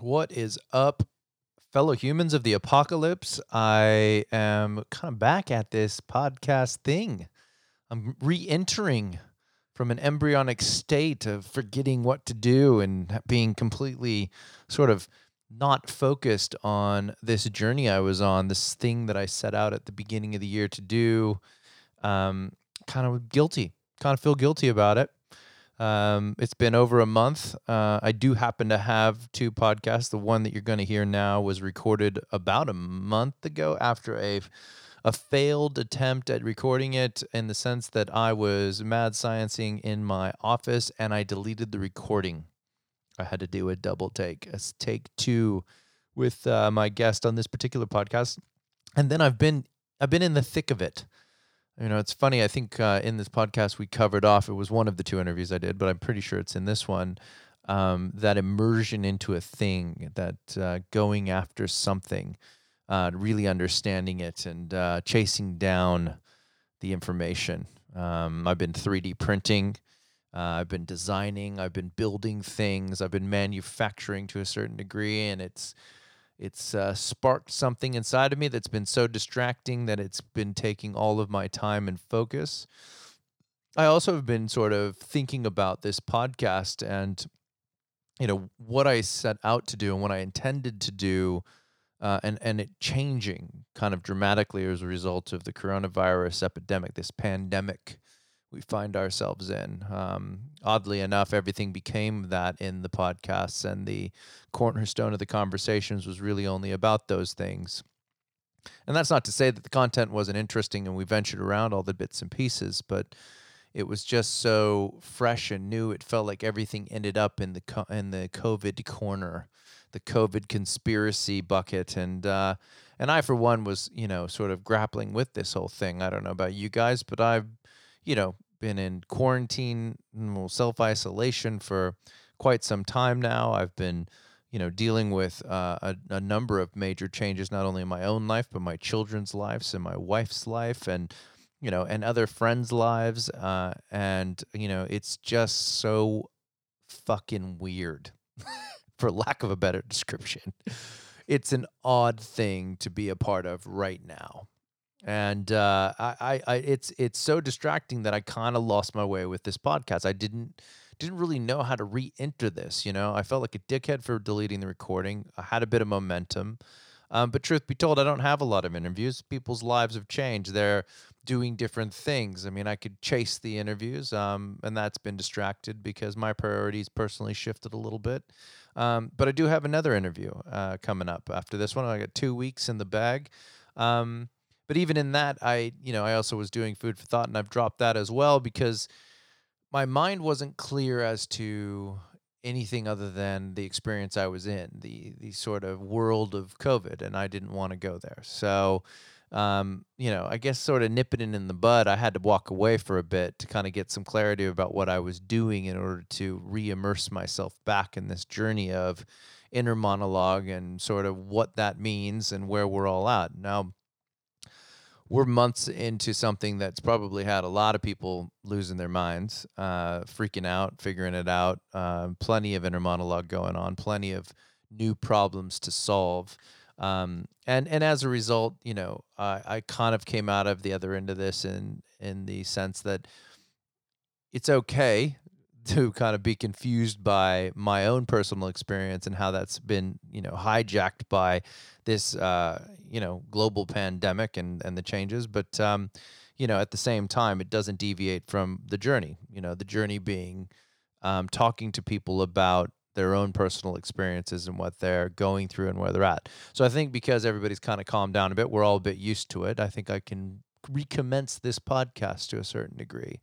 What is up, fellow humans of the apocalypse? I am kind of back at this podcast thing. I'm re entering from an embryonic state of forgetting what to do and being completely sort of not focused on this journey I was on, this thing that I set out at the beginning of the year to do. Um, kind of guilty, kind of feel guilty about it. Um, it's been over a month. Uh, I do happen to have two podcasts. The one that you're going to hear now was recorded about a month ago after a a failed attempt at recording it in the sense that I was mad sciencing in my office and I deleted the recording. I had to do a double take, a take two with uh, my guest on this particular podcast. And then I've been I've been in the thick of it. You know, it's funny. I think uh, in this podcast we covered off. It was one of the two interviews I did, but I'm pretty sure it's in this one. Um, that immersion into a thing, that uh, going after something, uh, really understanding it, and uh, chasing down the information. Um, I've been 3D printing. Uh, I've been designing. I've been building things. I've been manufacturing to a certain degree, and it's it's uh, sparked something inside of me that's been so distracting that it's been taking all of my time and focus. I also have been sort of thinking about this podcast and you know what I set out to do and what I intended to do uh, and and it changing kind of dramatically as a result of the coronavirus epidemic, this pandemic we find ourselves in. Um, oddly enough, everything became that in the podcasts, and the cornerstone of the conversations was really only about those things. And that's not to say that the content wasn't interesting and we ventured around all the bits and pieces, but it was just so fresh and new. It felt like everything ended up in the co- in the COVID corner, the COVID conspiracy bucket, and uh, and I for one was you know sort of grappling with this whole thing. I don't know about you guys, but I've you know, been in quarantine, well, self isolation for quite some time now. I've been, you know, dealing with uh, a, a number of major changes, not only in my own life, but my children's lives and my wife's life and, you know, and other friends' lives. Uh, and, you know, it's just so fucking weird, for lack of a better description. It's an odd thing to be a part of right now and uh, I, I, it's it's so distracting that I kind of lost my way with this podcast. I didn't didn't really know how to re-enter this. You know, I felt like a dickhead for deleting the recording. I had a bit of momentum, um, but truth be told, I don't have a lot of interviews. People's lives have changed. They're doing different things. I mean, I could chase the interviews, um, and that's been distracted because my priorities personally shifted a little bit. Um, but I do have another interview uh, coming up after this one. I got two weeks in the bag. Um, but even in that, I, you know, I also was doing food for thought and I've dropped that as well because my mind wasn't clear as to anything other than the experience I was in, the the sort of world of COVID, and I didn't want to go there. So, um, you know, I guess sort of nipping it in the bud, I had to walk away for a bit to kind of get some clarity about what I was doing in order to re-immerse myself back in this journey of inner monologue and sort of what that means and where we're all at. Now, we're months into something that's probably had a lot of people losing their minds, uh, freaking out, figuring it out. Uh, plenty of inner monologue going on, plenty of new problems to solve. Um, and and as a result, you know, I, I kind of came out of the other end of this in in the sense that it's okay to kind of be confused by my own personal experience and how that's been, you know, hijacked by this, uh, you know, global pandemic and and the changes. But um, you know, at the same time, it doesn't deviate from the journey. You know, the journey being um, talking to people about their own personal experiences and what they're going through and where they're at. So I think because everybody's kind of calmed down a bit, we're all a bit used to it. I think I can recommence this podcast to a certain degree.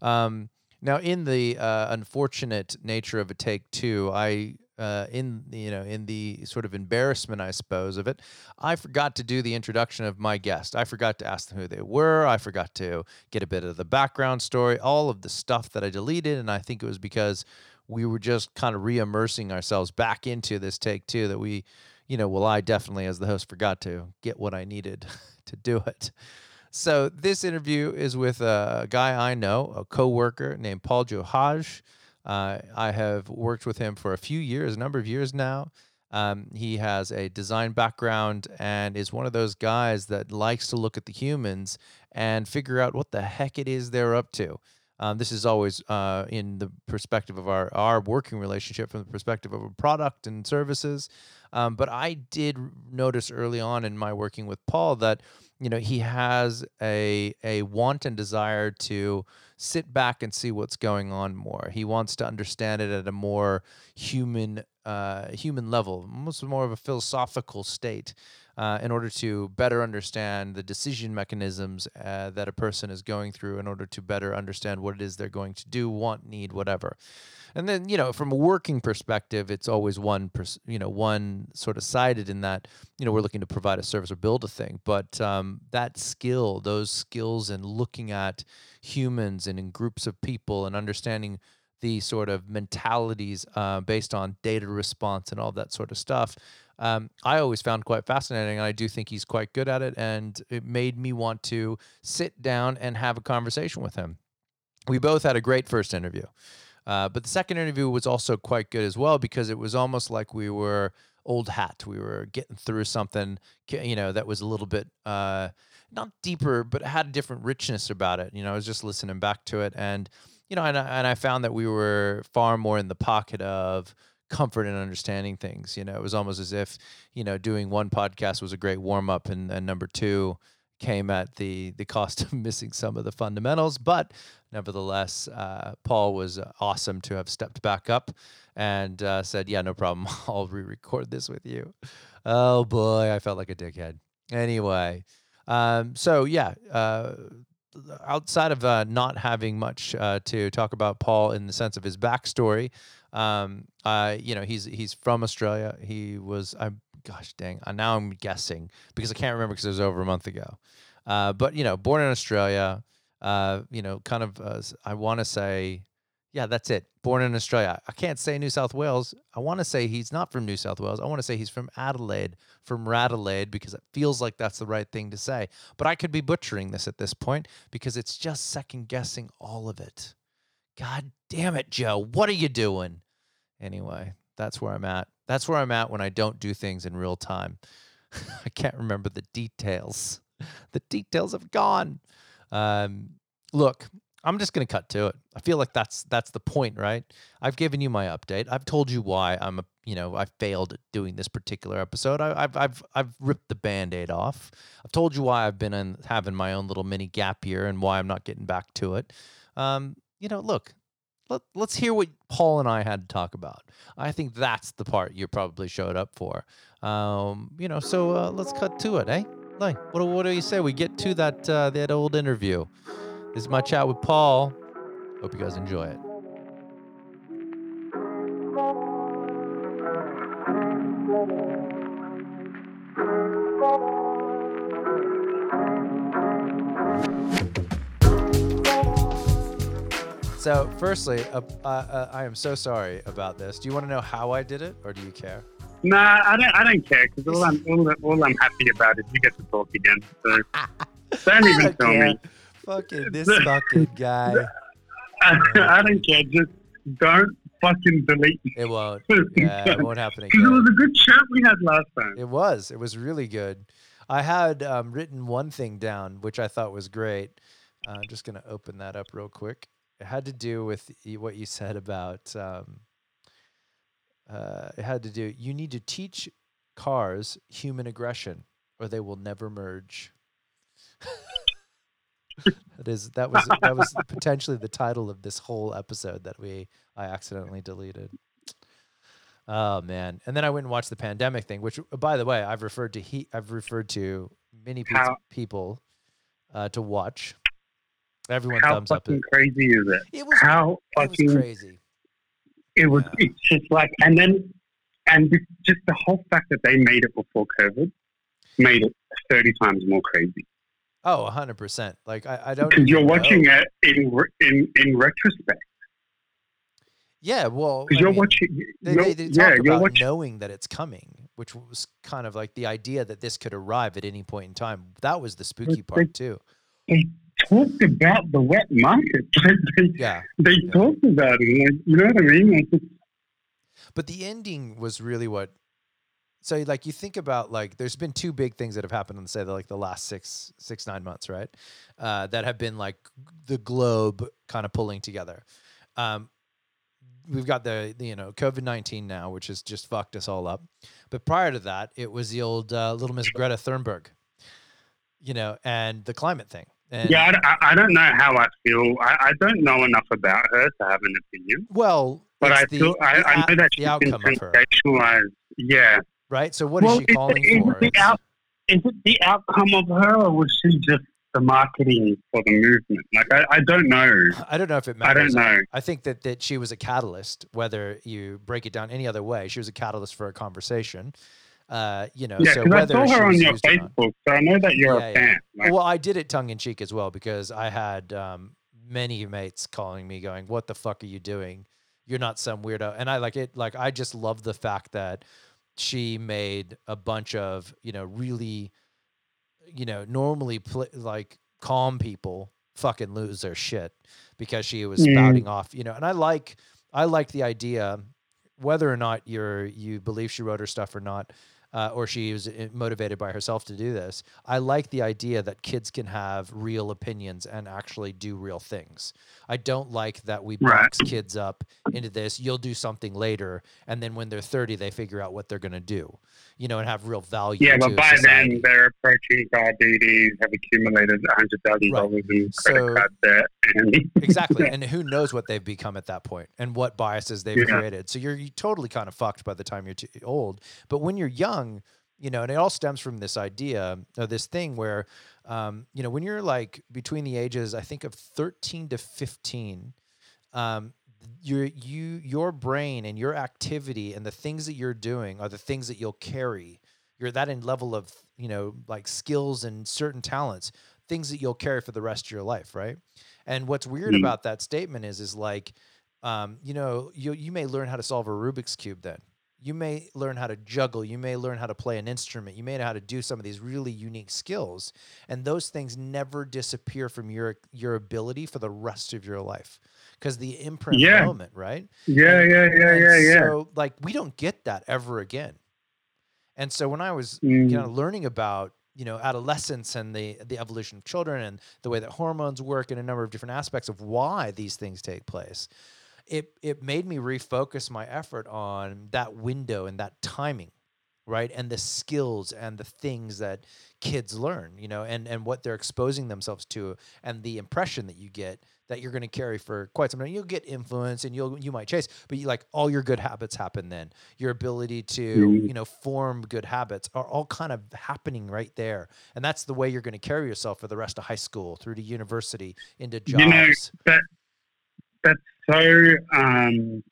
Um, now, in the uh, unfortunate nature of a take two, I uh, in you know in the sort of embarrassment, I suppose, of it, I forgot to do the introduction of my guest. I forgot to ask them who they were. I forgot to get a bit of the background story, all of the stuff that I deleted, and I think it was because we were just kind of re-immersing ourselves back into this take two that we, you know, well, I definitely as the host forgot to get what I needed to do it. So this interview is with a guy I know, a coworker named Paul Johaj. Uh, I have worked with him for a few years, a number of years now. Um, he has a design background and is one of those guys that likes to look at the humans and figure out what the heck it is they're up to. Um, this is always uh, in the perspective of our, our working relationship from the perspective of a product and services. Um, but I did notice early on in my working with Paul that you know he has a a want and desire to sit back and see what's going on more. He wants to understand it at a more human uh, human level, almost more of a philosophical state, uh, in order to better understand the decision mechanisms uh, that a person is going through, in order to better understand what it is they're going to do, want, need, whatever. And then, you know, from a working perspective, it's always one, pers- you know, one sort of sided in that, you know, we're looking to provide a service or build a thing. But um, that skill, those skills in looking at humans and in groups of people and understanding the sort of mentalities uh, based on data response and all that sort of stuff. Um, I always found quite fascinating. And I do think he's quite good at it, and it made me want to sit down and have a conversation with him. We both had a great first interview. Uh, but the second interview was also quite good as well because it was almost like we were old hat. We were getting through something, you know, that was a little bit uh, not deeper, but had a different richness about it. You know, I was just listening back to it, and you know, and I, and I found that we were far more in the pocket of comfort and understanding things. You know, it was almost as if you know doing one podcast was a great warm up, and, and number two came at the the cost of missing some of the fundamentals. But nevertheless, uh, Paul was awesome to have stepped back up and uh, said, "Yeah, no problem. I'll re-record this with you." Oh boy, I felt like a dickhead. Anyway, um, so yeah. Uh, outside of uh, not having much uh, to talk about Paul in the sense of his backstory, um, you know, he's he's from Australia. He was I'm gosh dang, uh, now I'm guessing because I can't remember because it was over a month ago. Uh, but you know, born in Australia, uh, you know, kind of, uh, I want to say, yeah, that's it. Born in Australia. I can't say New South Wales. I want to say he's not from New South Wales. I want to say he's from Adelaide, from Radelaide, because it feels like that's the right thing to say. But I could be butchering this at this point because it's just second guessing all of it. God damn it, Joe. What are you doing? Anyway, that's where I'm at. That's where I'm at when I don't do things in real time. I can't remember the details. The details have gone. Um, look, I'm just going to cut to it. I feel like that's that's the point, right? I've given you my update. I've told you why I'm a you know I failed at doing this particular episode. I, have I've I've ripped the band-aid off. I've told you why I've been in, having my own little mini gap year and why I'm not getting back to it. Um, you know, look, let, let's hear what Paul and I had to talk about. I think that's the part you probably showed up for. Um, you know, so uh, let's cut to it, eh? Like, what, what do you say? We get to that uh, that old interview. This is my chat with Paul. Hope you guys enjoy it. So, firstly, uh, uh, I am so sorry about this. Do you want to know how I did it, or do you care? Nah, I don't. I don't care because all I'm all, all, I'm happy about is you get to talk again. So don't even don't tell care. me. Fucking this fucking guy. I, I don't care. Just don't fucking delete me. It won't. Yeah, it won't happen again. It was a good chat we had last time. It was. It was really good. I had um, written one thing down, which I thought was great. Uh, I'm just going to open that up real quick it had to do with what you said about um, uh, it had to do you need to teach cars human aggression or they will never merge. That is that was that was potentially the title of this whole episode that we i accidentally deleted. Oh man. And then i went and watched the pandemic thing which by the way i've referred to he i've referred to many people uh, to watch Everyone How thumbs fucking up. crazy is it? It was How it fucking was crazy. It was. Yeah. It's just like, and then, and just the whole fact that they made it before COVID made it thirty times more crazy. Oh, hundred percent. Like I, I don't. Because you're know. watching it in in in retrospect. Yeah, well, because you're mean, watching. They, you're, they, they talk yeah, about you're watching. knowing that it's coming, which was kind of like the idea that this could arrive at any point in time. That was the spooky part too. They talked about the wet market. they, yeah, they yeah. talked about it. Like, you know what I mean? Like but the ending was really what so like you think about like there's been two big things that have happened in say the, like the last six six nine months right uh, that have been like the globe kind of pulling together um, we've got the, the, you know covid-19 now which has just fucked us all up but prior to that it was the old uh, little miss greta thunberg you know and the climate thing and, yeah, I, I, don't know how I feel. I, I, don't know enough about her to have an opinion. Well, but I the, feel I, I know that she's been sensationalized. Yeah. Right. So what is well, she calling is for? It out, is it the outcome of her, or was she just the marketing for the movement? Like I, I don't know. I don't know if it matters. I don't know. I think that that she was a catalyst. Whether you break it down any other way, she was a catalyst for a conversation. Uh, you know, yeah, so whether I saw her on your Facebook, so I know that you're yeah, a fan. Yeah. Like, well, I did it tongue in cheek as well because I had um, many mates calling me, going, "What the fuck are you doing? You're not some weirdo." And I like it. Like I just love the fact that she made a bunch of you know really, you know, normally pl- like calm people fucking lose their shit because she was mm. spouting off, you know. And I like I like the idea, whether or not you're you believe she wrote her stuff or not uh, or she was uh, motivated by herself to do this. I like the idea that kids can have real opinions and actually do real things. I don't like that we box right. kids up into this. You'll do something later, and then when they're thirty, they figure out what they're going to do, you know, and have real value. Yeah, but by society. then they're approaching diabetes, have accumulated hundred thousand right. dollars in credit so, card debt, and exactly. And who knows what they've become at that point and what biases they've yeah. created. So you're, you're totally kind of fucked by the time you're too old. But when you're young, you know, and it all stems from this idea or this thing where, um, you know, when you're like between the ages, I think of 13 to 15, um, your you your brain and your activity and the things that you're doing are the things that you'll carry. You're that in level of you know like skills and certain talents, things that you'll carry for the rest of your life, right? And what's weird mm. about that statement is is like, um, you know, you you may learn how to solve a Rubik's cube then you may learn how to juggle you may learn how to play an instrument you may know how to do some of these really unique skills and those things never disappear from your your ability for the rest of your life because the imprint yeah. moment right yeah and, yeah yeah yeah yeah so like we don't get that ever again and so when i was mm. you know learning about you know adolescence and the the evolution of children and the way that hormones work and a number of different aspects of why these things take place it it made me refocus my effort on that window and that timing right? And the skills and the things that kids learn you know and and what they're exposing themselves to and the impression that you get that you're going to carry for quite some time. You'll get influence and you'll you might chase but you like all your good habits happen then. Your ability to mm-hmm. you know form good habits are all kind of happening right there. And that's the way you're going to carry yourself for the rest of high school through to university into jobs you know, that that's so um,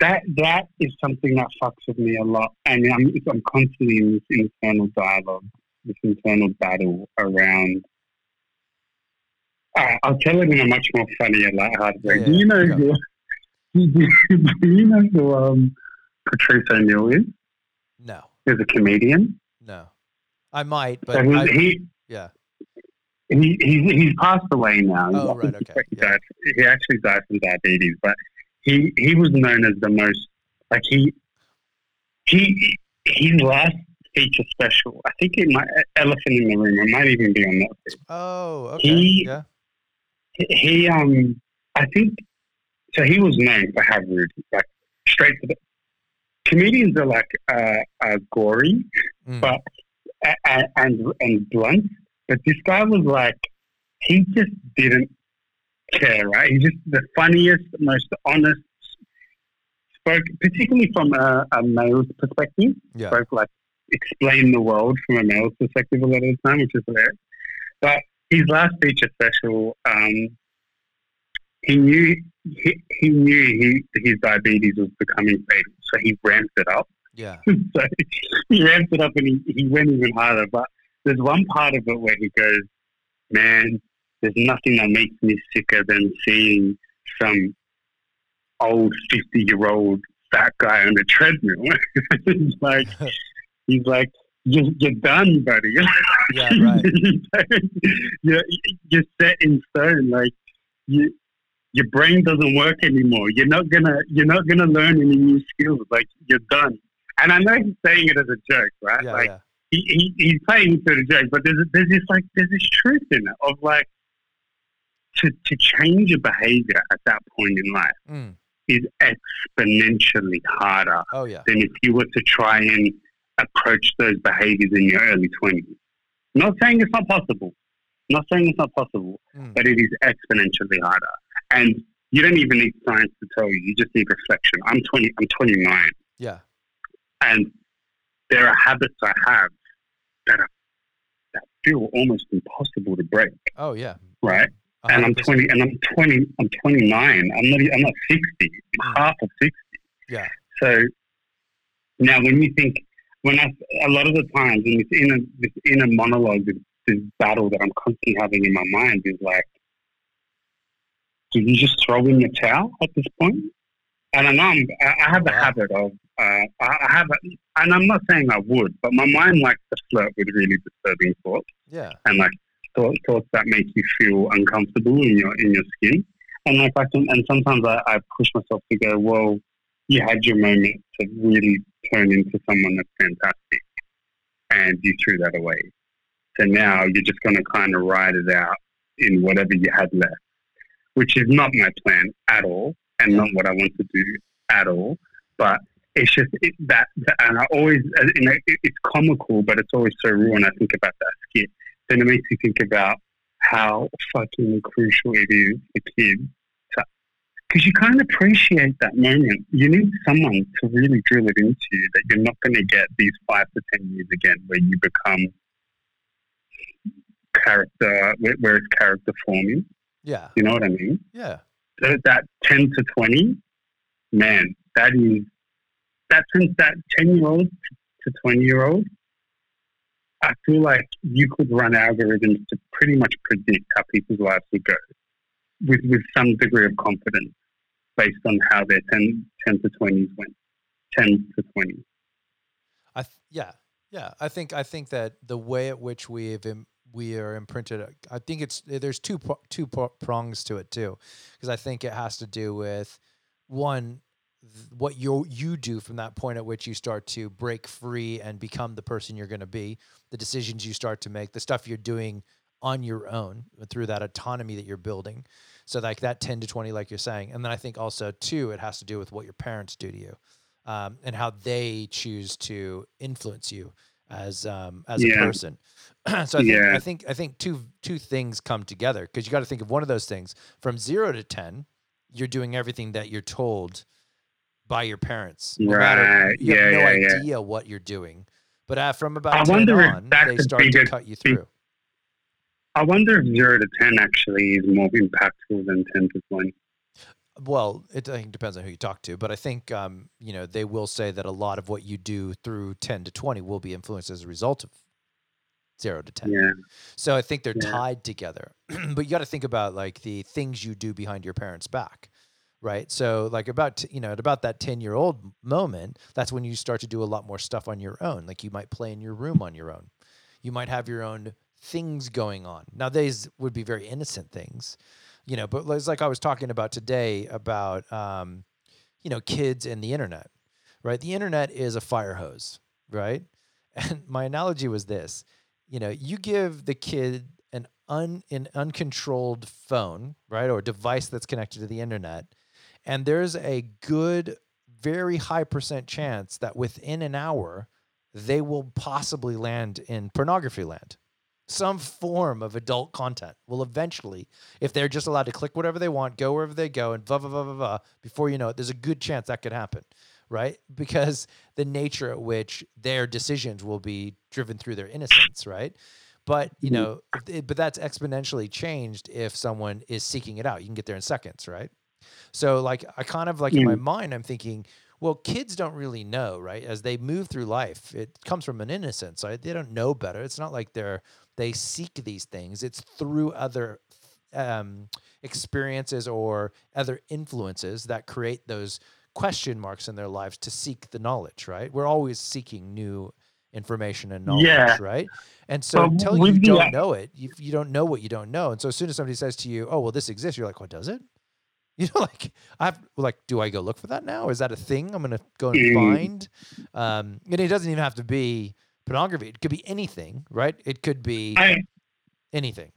that that is something that fucks with me a lot, and I'm I'm constantly in this internal dialogue, this internal battle around. Uh, I'll tell it in a much more funnier, lighthearted way. Yeah, do you know yeah. who? Do you know who um, Patrice O'Neal is? No. He's a comedian. No, I might, but so I, he, yeah. He, he's, he's passed away now. Oh, right, okay. He, yeah. died, he actually died from diabetes, but he, he was known as the most, like he, he, his last feature special, I think it might, Elephant in the Room, it might even be on Netflix. Oh, okay. He, yeah. He, um, I think, so he was known for how rude, like straight to the, comedians are like, uh, uh gory, mm. but, and, and, and blunt, but this guy was like, he just didn't care, right? He's just the funniest, most honest, spoke, particularly from a, a male's perspective, yeah. spoke like, explain the world from a male's perspective a lot of the time, which is hilarious. But his last feature special, um, he knew he, he knew he, his diabetes was becoming fatal, so he ramped it up. Yeah. so he ramped it up and he, he went even harder. But there's one part of it where he goes, "Man, there's nothing that makes me sicker than seeing some old fifty-year-old fat guy on the treadmill." he's like, he's like, you're, you're done, buddy. Yeah, right. you're, you're set in stone. Like you, your brain doesn't work anymore. You're not gonna, you're not gonna learn any new skills. Like you're done. and I know he's saying it as a joke, right? Yeah, like yeah. He, he he's playing into a joke, but there's there's this like there's this truth in it of like to to change a behavior at that point in life Mm. is exponentially harder Oh yeah. than if you were to try and approach those behaviors in your early twenties. Not saying it's not possible. Not saying it's not possible, Mm. but it is exponentially harder. And you don't even need science to tell you. You just need reflection. I'm twenty. I'm twenty nine Yeah. and there are habits I have that are, that feel almost impossible to break, Oh yeah. right? And I'm 20, and I'm twenty, I'm twenty nine. I'm not, I'm not sixty. I'm Mm. half of sixty. Yeah. So now, when you think, when I, a lot of the times in this inner, this inner monologue, this, this battle that I'm constantly having in my mind is like, do you just throw in the towel at this point? And I know I'm, I have a habit of, uh, I I have, a, and I'm not saying I would, but my mind likes to flirt with really disturbing thoughts Yeah. and like thoughts, thoughts that make you feel uncomfortable in your in your skin. And like I can, and sometimes I, I push myself to go, well, you had your moment to really turn into someone that's fantastic, and you threw that away. So now you're just going to kind of ride it out in whatever you had left, which is not my plan at all, and not what I want to do at all. But it's just it, that, that, and I always, uh, you know, it, it's comical, but it's always so real when I think about that skit. Then it makes you think about how fucking crucial it is for kids because you can't appreciate that moment. You need someone to really drill it into you that you're not going to get these five to ten years again, where you become character, where, where it's character forming. Yeah. You know what I mean? Yeah. That 10 to 20, man, that is, that since that 10 year old to 20 year old, I feel like you could run algorithms to pretty much predict how people's lives would go with, with some degree of confidence based on how their 10, 10 to 20s went. 10 to 20. I th- yeah yeah I think I think that the way at which we've Im- we are imprinted I think it's there's two two prongs to it too because I think it has to do with one what you you do from that point at which you start to break free and become the person you're going to be the decisions you start to make the stuff you're doing on your own through that autonomy that you're building. So like that 10 to 20 like you're saying and then I think also too it has to do with what your parents do to you um, and how they choose to influence you as um, as a person. so I think, Yeah. I think I think two two things come together because you got to think of one of those things from zero to ten. You're doing everything that you're told by your parents. No matter- Right. you Yeah, have no yeah, yeah. idea what you're doing. But uh, from about I 10 wonder on, they the start to cut you through. I wonder if 0 to 10 actually is more impactful than 10 to 20. Well, it I think depends on who you talk to, but I think um, you know they will say that a lot of what you do through ten to twenty will be influenced as a result of zero to ten. Yeah. So I think they're Yeah. tied together. but you got to think about like the things you do behind your parents' back, right? So like about t- you know at about that ten year old moment, that's when you start to do a lot more stuff on your own. Like you might play in your room on your own. You might have your own things going on. Now these would be very innocent things, you know. But it's like I was talking about today about um, you know kids and the internet, right? The internet is a fire hose, right? And my analogy was this you know, you give the kid an un an uncontrolled phone, right, or device that's connected to the internet, and there's a good, very high percent chance that within an hour they will possibly land in pornography land. Some form of adult content will eventually, if they're just allowed to click whatever they want, go wherever they go, and blah blah blah blah blah. Before you know it, there's a good chance that could happen, right? Because the nature at which their decisions will be driven through their innocence, right? But you Mhm. know, it- but that's exponentially changed if someone is seeking it out. You can get there in seconds, right? So like I kind of like in my mind, I'm thinking, well, kids don't really know, right? As they move through life, it comes from an innocence. Right? They don't know better. It's not like they're they seek these things. It's through other um, experiences or other influences that create those question marks in their lives to seek the knowledge. Right? We're always seeking new information and knowledge, Yeah. right? And so But until you don't know it, you, you don't know what you don't know. And so as soon as somebody says to you, "Oh, well, this exists," you're like, "What does it?" You know, like I have like, do I go look for that now? Is that a thing I'm gonna go and Mm. find? Um, and it doesn't even have to be pornography. It could be anything, right? It could be I anything.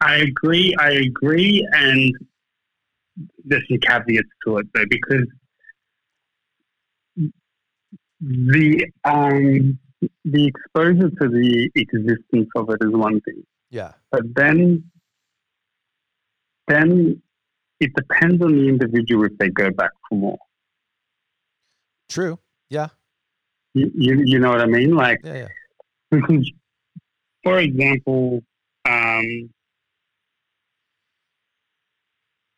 I agree. I agree, and there's some caveats to it though, because the um, the exposure to the existence of it is one thing, Yeah. but then then it depends on the individual if they go back for more. True. Yeah. You, you, you know what I mean? Like Yeah. Yeah. because, for example, um,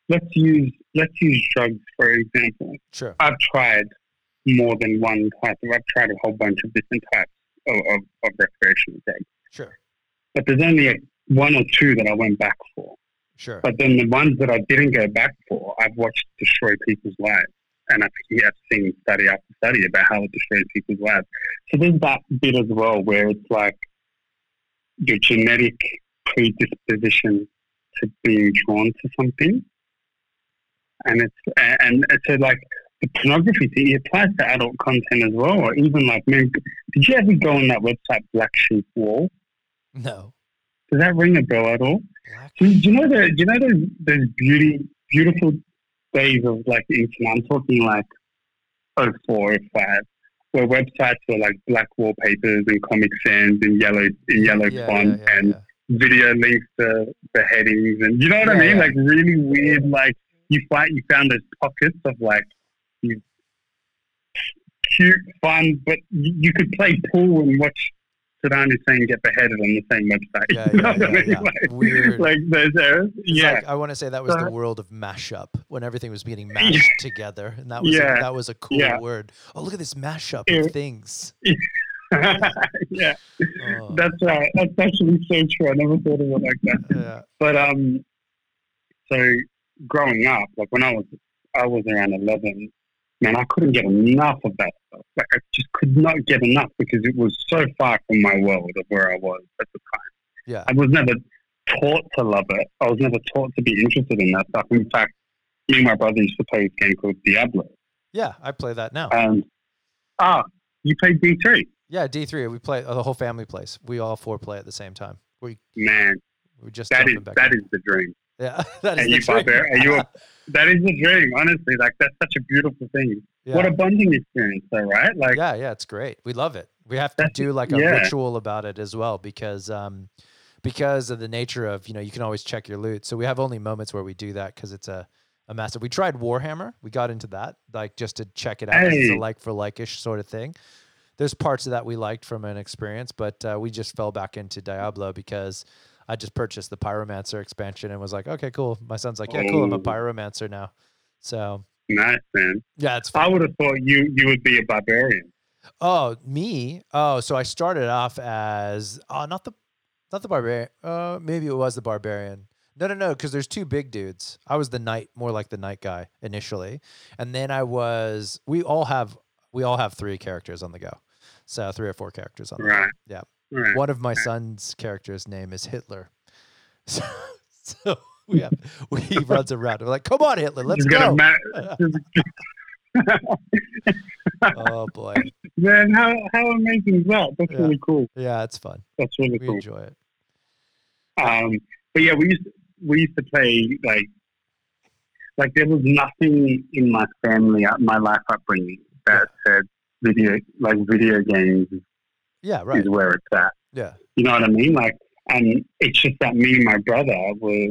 let's use let's use drugs for example. Sure. I've tried more than one type of. I've tried a whole bunch of different types of, of, of recreational drugs, Sure. but but there's only a, one or two that I went back for. Sure. But then the ones that I didn't go back for, I've watched destroy people's lives. And I think yeah, I've seen study after study about how it destroys people's lives. So there's that bit as well where it's like your genetic predisposition to being drawn to something. And it's, and it's so like the pornography thing, it applies to adult content as well. Or even like, man, did you ever go on that website, Black Sheep Wall? no. Does that ring a bell at all? Black. Do you know the do you know those those beauty beautiful days of like the internet? I'm talking like 04, 05, where websites were like black wallpapers and comic sans in yellow in yellow Yeah, font yeah, yeah, and video links to the headings and you know what I mean? Like really weird like you find you found those pockets of like these cute, fun, but you could play pool and watch Saddam Hussein get beheaded on the same website. Yeah, yeah, yeah, yeah. Weird. like those eras. Yeah. like- I want to say that was the world of mashup when everything was being mashed together, and that was Yeah. a, that was a cool Yeah. word. Oh, look at this mashup Yeah. of things. yeah, Oh, that's right. That's actually so true. I never thought of it like that. yeah. But um, so growing up, like when I was, I was around eleven. Man, I couldn't get enough of that stuff. Like I just could not get enough because it was so far from my world of where I was at the time. Yeah. I was never taught to love it. I was never taught to be interested in that stuff. In fact, me and my brother used to play this game called Diablo. Yeah, I play that now. And ah, you played D three, yeah, D three. We play uh, the whole family plays. We all four play at the same time. We man. we just That is that in. is the dream. Yeah. That is Are the you dream. are you a- That is the dream. Honestly, like that's such a beautiful thing. yeah. What a bonding experience, though, right? Like, yeah, yeah, it's great. We love it. We have to do like a yeah. ritual about it as well because um because of the nature of, you know, you can always check your loot. So we have only moments where we do that because it's a a massive. We tried Warhammer. We got into that like just to check it out. 'cause It's a like for like-ish sort of thing. There's parts of that we liked from an experience, but uh, we just fell back into Diablo because I just purchased the Pyromancer expansion and was like, okay, cool. My son's like, yeah, cool. I'm a Oh. Pyromancer now. So nice, man. yeah, it's fun. I would have thought you you would be a barbarian. Oh, me? Oh, so I started off as oh, not the not the barbarian. Uh, maybe it was the barbarian. No, no, no, because there's two big dudes. I was the knight, more like the knight guy initially, and then I was. We all have we all have three characters on the go, so three or four characters on the go. Right. Yeah. Right. One of my son's characters' name is Hitler, so, so we have we, he runs around. We're like, come on, Hitler, let's go. ma- oh boy, man, how how amazing is that? That's Yeah. really cool. yeah, it's fun. That's really We cool. enjoy it. Um, but yeah, we used to, we used to play like like there was nothing in my family, uh, my life upbringing that said video like video games Yeah, right. is where it's at. Yeah, You know what I mean? Like, and it's just that me and my brother were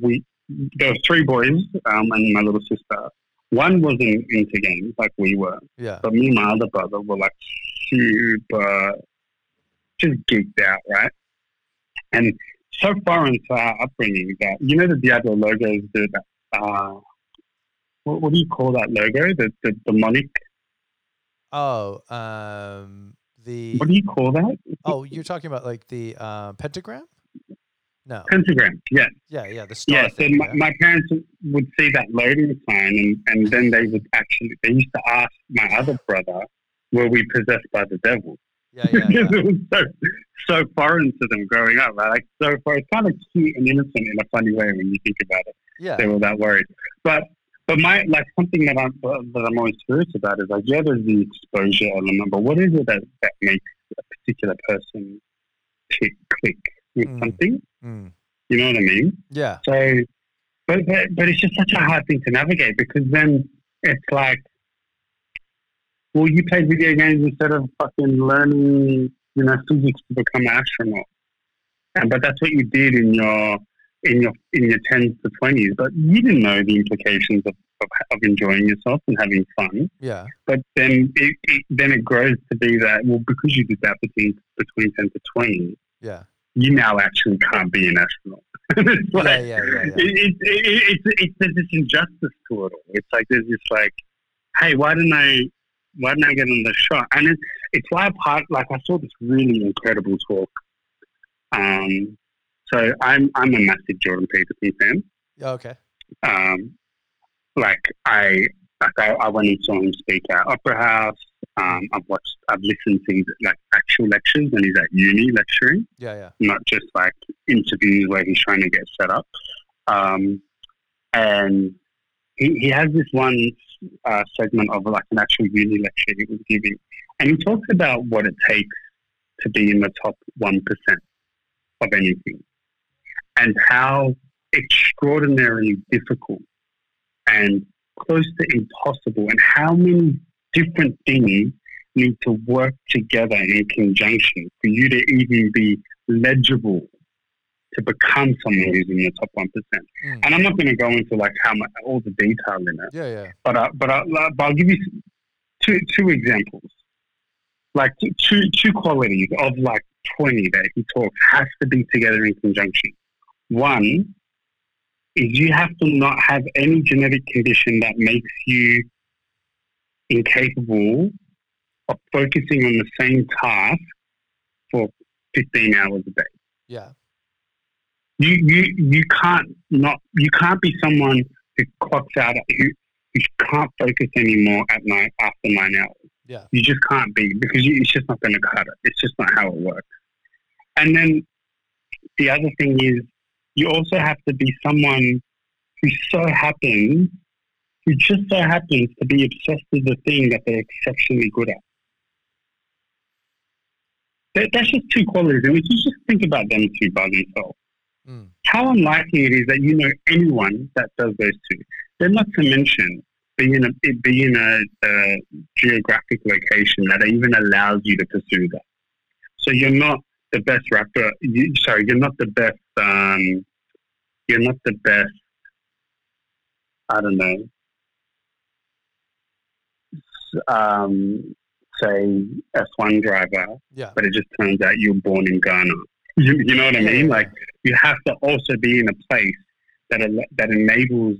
we. There were three boys um, and my little sister. One wasn't into games like we were, yeah. but me and my other brother were like super, just geeked out, right? And so far into our upbringing that you know the Diablo logos, do that. uh, what, what do you call that logo? The the demonic. Oh, um, the What do you call that? oh, you're talking about like the uh, pentagram? No, Pentagram. Yeah. yeah, yeah, the star Yeah, so my, yeah. my parents would see that loading sign, and, and then they would actually they used to ask my other brother, "Were we possessed by the devil?" yeah, yeah, yeah. because it was so so foreign to them growing up. Right? Like so far, it's kind of cute and innocent in a funny way when you think about it. Yeah. they were that worried. But but my like something that I'm that I'm always curious about is like yeah, there's the exposure element, but what is it that, that makes a particular person tick click with Mm. something? Mm. You know what I mean? Yeah. So, but, but but it's just such a hard thing to navigate because then it's like, well, you play video games instead of fucking learning, you know, physics to become an astronaut. And but that's what you did in your in your in your tens to twenties. But you didn't know the implications of, of, of enjoying yourself and having fun. Yeah. But then it, it then it grows to be that well, because you did that between between ten to twenty, Yeah. you now actually can't be an astronaut. it's like, Yeah, yeah, yeah, yeah. It, it, it, it's it's there's this injustice to it all. It's like there's this like, hey, why didn't I, why didn't I get on the shot? And it's it's why part like I saw this really incredible talk. Um, so I'm I'm a massive Jordan Peterson fan. Yeah, okay. Um, like I like I, I went and saw him speak at Opera House. Um, I've watched, I've listened to his like actual lectures when he's at uni lecturing Yeah, yeah. not just like interviews where he's trying to get set up. Um, and he, he has this one uh, segment of like an actual uni lecture he was giving, and he talks about what it takes to be in the top one percent of anything, and how extraordinarily difficult and close to impossible, and how many different things need to work together in conjunction for you to even be legible to become someone who's in the top one percent. Mm. And I'm not going to go into like how much all the detail in it, Yeah, yeah. but uh, but, I, but I'll give you two two examples, like two two qualities of like twenty that he talks has to be together in conjunction. One is you have to not have any genetic condition that makes you incapable of focusing on the same task for 15 hours a day. Yeah. You you you can't not you can't be someone who clocks out at, who who can't focus anymore at night after nine hours. Yeah. You just can't be because you, it's just not going to cut it. It's just not how it works. And then the other thing is you also have to be someone who so happens who just so happens to be obsessed with the thing that they're exceptionally good at. That, that's just two qualities, and if you just think about them two by themselves, Mm. how unlikely it is that you know anyone that does those two. Then not to mention being in a it be in a, a geographic location that even allows you to pursue that. So you're not the best rapper. You, sorry, you're not the best. Um, you're not the best. I don't know. Um, say F1 driver, Yeah. but it just turns out you're born in Ghana. You, you know what I mean? Like you have to also be in a place that that enables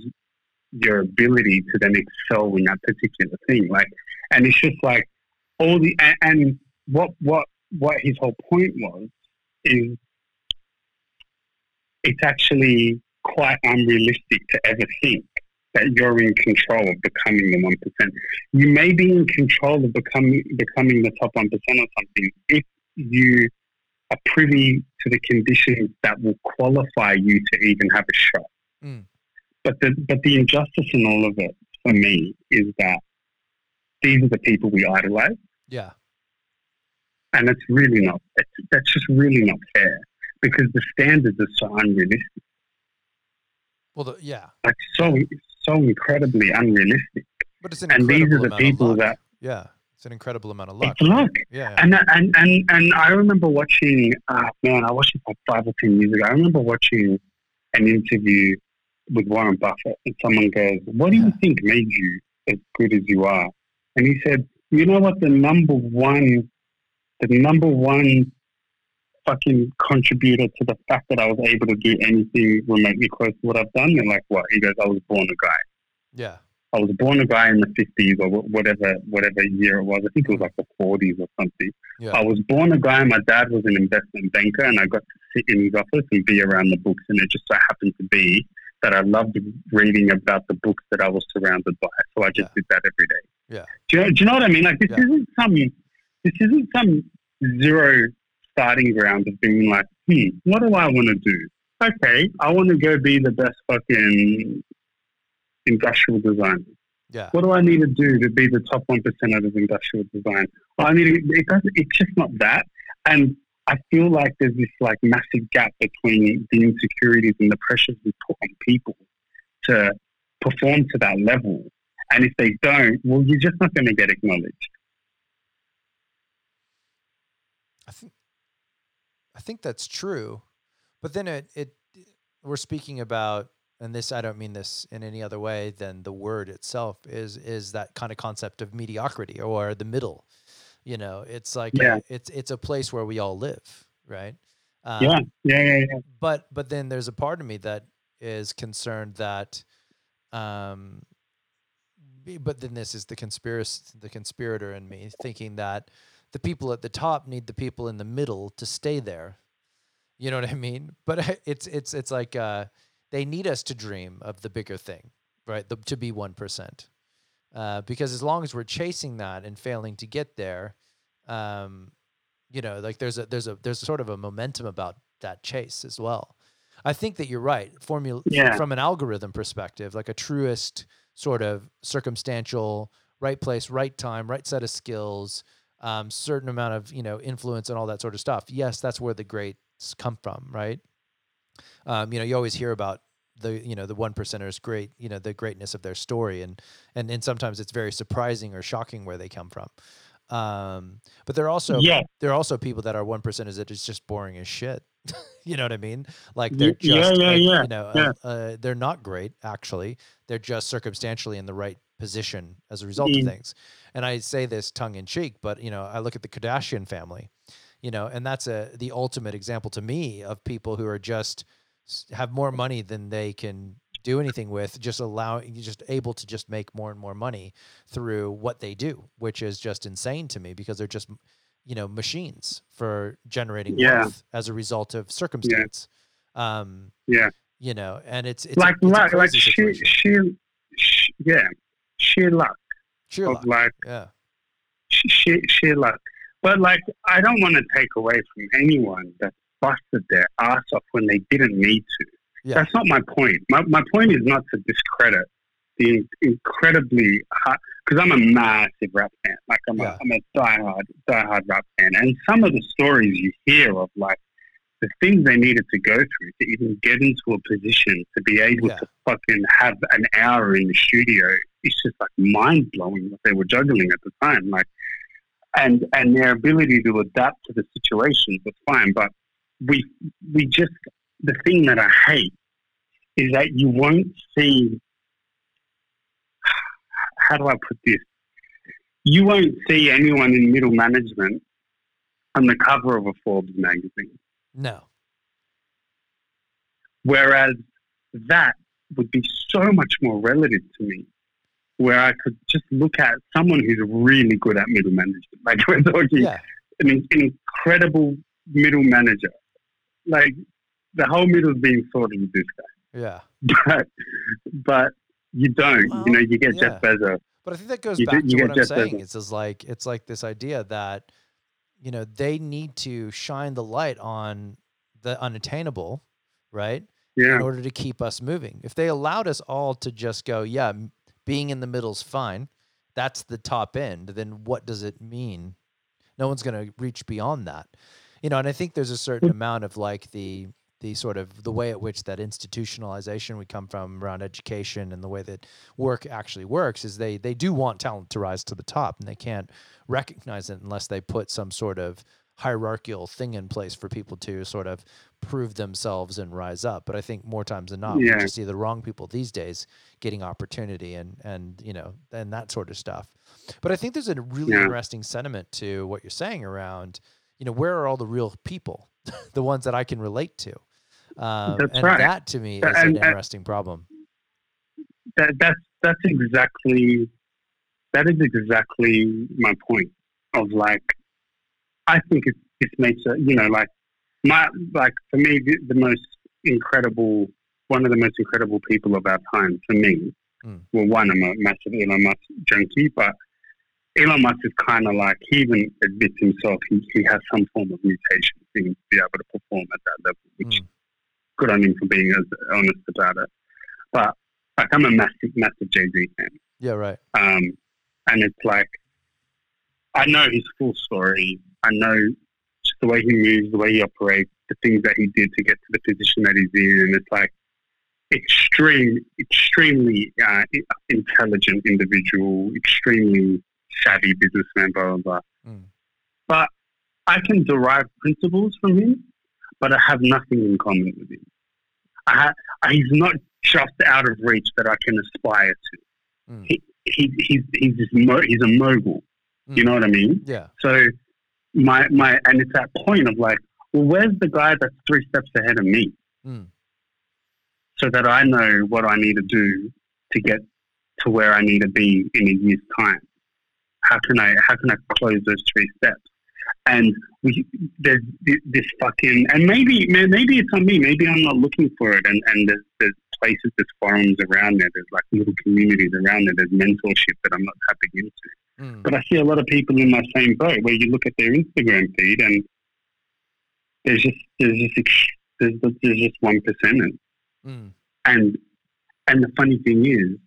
your ability to then excel in that particular thing. Like, and it's just like all the and, and what what what his whole point was is it's actually quite unrealistic to ever think that you're in control of becoming the one percent. You may be in control of becoming becoming the top one percent or something if you are privy to the conditions that will qualify you to even have a shot. Mm. But the but the injustice in all of it for me is that these are the people we idolize, Yeah. and it's really not. It's, that's just really not fair because the standards are so unrealistic, Well, the, yeah. like so so incredibly unrealistic. But it's an And these incredible are the amount of people luck. that Yeah. It's an incredible amount of luck. it's luck. Yeah. yeah. And and and and I remember watching. Uh, man, I watched it like five or ten years ago. I remember watching an interview with Warren Buffett, and someone goes, "What do you think made you as good as you are?" And he said, "You know what? The number one, the number one." Fucking contributor to the fact that I was able to do anything remotely close to what I've done. And like, what? He goes, I was born a guy. Yeah. I was born a guy in the fifties or whatever whatever year it was. I think it was like the forties or something. Yeah. I was born a guy. My dad was an investment banker, and I got to sit in his office and be around the books. And it just so happened to be that I loved reading about the books that I was surrounded by. So I just Yeah. did that every day. Yeah. Do you, know, do you know what I mean? Like this Yeah. isn't some this isn't some zero starting ground of being like, hmm, what do I want to do? okay, I want to go be the best fucking industrial designer. Yeah. What do I need to do to be the top one percent of industrial design? Well, I need to, it does, it's just not that. And I feel like there's this like massive gap between the insecurities and the pressures we put on people to perform to that level. And if they don't, well, you're just not going to get acknowledged. I think I think that's true, but then it it we're speaking about, and this I don't mean this in any other way than the word itself is is that kind of concept of mediocrity or the middle. You know, it's like Yeah. it's it's a place where we all live, right? Um, yeah, yeah, yeah, yeah. but but then there's a part of me that is concerned that um but then this is the conspiracy the conspirator in me thinking that the people at the top need the people in the middle to stay there. You know what i mean? But it's it's it's like uh they need us to dream of the bigger thing right? The, to be 1% uh, because as long as we're chasing that and failing to get there um you know like there's a there's a there's sort of a momentum about that chase as well. I think that you're right. Formula Yeah. from an algorithm perspective like a truest sort of circumstantial right place right time right set of skills um, certain amount of you know influence and all that sort of stuff yes that's where the greats come from right um, you know you always hear about the you know the one percenters great you know the greatness of their story and and and sometimes it's very surprising or shocking where they come from um but there are also yeah, there are also people that are one percenters that is just boring as shit. you know what I mean? Like they're yeah, just, yeah, uh, yeah, you know, yeah. uh, uh, they're not great actually. They're just circumstantially in the right position as a result of Mm. things. And I say this tongue in cheek, but you know, I look at the Kardashian family, you know, and that's a the ultimate example to me of people who are just have more money than they can do anything with just allowing just able to just make more and more money through what they do which is just insane to me because they're just you know machines for generating Yeah. wealth as a result of circumstance um yeah. you know and it's it's like a, it's like crazy sheer, situation. sheer, sh- yeah, sheer luck sheer luck like yeah sh- sheer, sheer luck. But like, I don't want to take away from anyone that busted their ass off when they didn't need to. Yeah. That's not my point. My my point is not to discredit the in- incredibly hard because I'm a massive rap fan. Like I'm Yeah. a I'm a diehard diehard rap fan, and some of the stories you hear of like the things they needed to go through to even get into a position to be able Yeah. to fucking have an hour in the studio. It's just like mind blowing what they were juggling at the time. Like, and and their ability to adapt to the situations was fine, but we we just the thing that I hate is that you won't see. How do I put this? You won't see anyone in middle management on the cover of a Forbes magazine. No Whereas that would be so much more relative to me, where I could just look at someone who's really good at middle management. Like we're talking yeah an, an incredible middle manager. Like the whole middle's being sorted with this guy, yeah but but you don't. Well, you know, you get yeah. Jeff Bezos. But I think that goes You back you to get what I'm Jeff saying. Bezos. It's just like it's like this idea that you know they need to shine the light on the unattainable, right? Yeah, In order to keep us moving. If they allowed us all to just go, yeah, being in the middle's fine. That's the top end. Then what does it mean? No one's going to reach beyond that. You know, and I think there's a certain mm. amount of like the the sort of the way at which that institutionalization we come from around education and the way that work actually works is they they do want talent to rise to the top and they can't recognize it unless they put some sort of hierarchical thing in place for people to sort of prove themselves and rise up but i think more times than not we Yeah. just see the wrong people these days getting opportunity and and you know and that sort of stuff but i think there's a really Yeah. interesting sentiment to what you're saying around you know where are all the real people the ones that i can relate to um, That's and right. that to me is And- an and- interesting problem that, that's that's exactly that is exactly my point of like I think it it makes a you know like my like for me the, the most incredible one of the most incredible people of our time for me Mm. well one I'm a massive Elon Musk junkie but Elon Musk is kind of like he even admits himself he, he has some form of mutation to be able to perform at that level which Mm. Good on him for being as honest about it. But like I'm a massive, massive Jay Z fan. Yeah, right. Um, and it's like I know his full story. I know just the way he moves, the way he operates, the things that he did to get to the position that he's in, and it's like extreme, extremely uh, intelligent individual, extremely savvy businessman, blah blah blah. Mm. But I can derive principles from him, but I have nothing in common with him. I, he's not just out of reach that I can aspire to. Mm. He, he, he's he's mo- he's a mogul. Mm. You know what I mean? Yeah. So my my and it's that point of like, well, where's the guy that's three steps ahead of me? Mm. So that I know what I need to do to get to where I need to be in a year's time. How can I how can I close those three steps? And we there's this fucking and maybe maybe it's on me maybe i'm not looking for it and and there's, there's places there's forums around there there's like little communities around there there's mentorship that i'm not tapping into mm. but i see a lot of people in my same boat where you look at their instagram feed and there's just there's just there's, there's just one percent mm. and and the funny thing is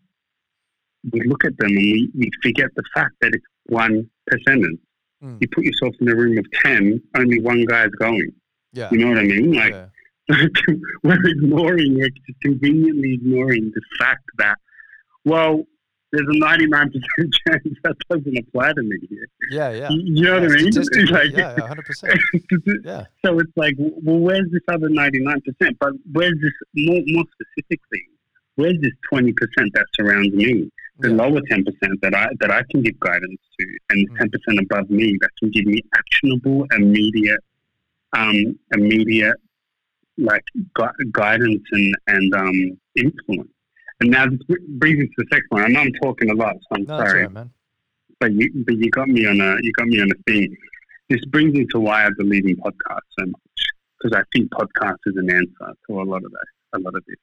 we look at them and we, we forget the fact that it's one percenters Mm. You put yourself in a room of 10, only one guy's going. Yeah. You know what I mean? Like, yeah. we're ignoring, we're conveniently ignoring the fact that, well, there's a 99% chance that doesn't apply to me here. Yeah, yeah. You know yeah, what I mean? It's like, yeah, 100%. yeah. So it's like, well, where's this other 99%? But where's this, more, more specifically, where's this 20% that surrounds me? The yeah. lower 10% that I, that I can give guidance to, and mm. 10% above me that can give me actionable, immediate, um, immediate like gu- guidance and, and um, influence. And now this brings me to the second one. I know I'm talking a lot, so I'm no, sorry. Right, man. But you, but you got me on a, you got me on a theme. This brings me to why I believe in podcasts so much because I think podcast is an answer to a lot of that, a lot of this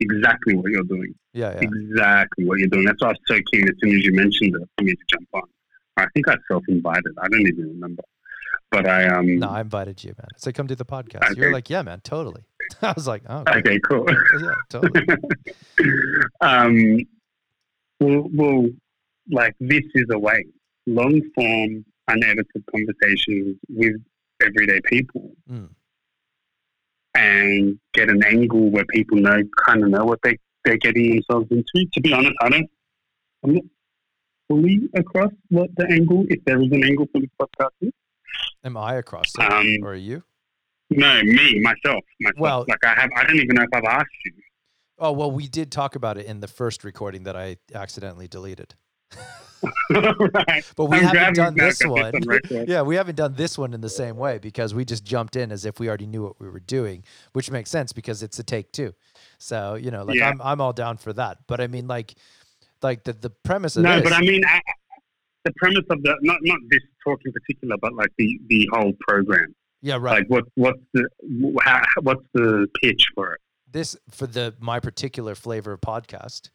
exactly what you're doing. Yeah, yeah. Exactly what you're doing. That's why I was so keen as soon as you mentioned it for me to jump on. I think I self invited. I don't even remember. But I um No, I invited you, man. I said come do the podcast. Okay. You're like, Yeah, man, totally. I was like, Oh okay, okay cool. yeah, totally. um well, well like this is a way. Long form, unedited conversations with everyday people. Mm and get an angle where people know kind of know what they they're getting themselves into. To be honest, I don't. I'm not fully across what the angle, if there is an angle for this podcast is. Am I across it, um, or are you? No, me myself. Myself. Well, like I have. I don't even know if I've asked you. Oh well, we did talk about it in the first recording that I accidentally deleted. Right. But we I'm haven't done this one. yeah, we haven't done this one in the same way because we just jumped in as if we already knew what we were doing, which makes sense because it's a take two. So you know, like yeah. I'm I'm all down for that. But I mean, like, like the the premise of no, this, but I mean, I, the premise of the not not this talk in particular, but like the the whole program. Yeah, right. Like what what's the how, what's the pitch for it? This for the my particular flavor podcast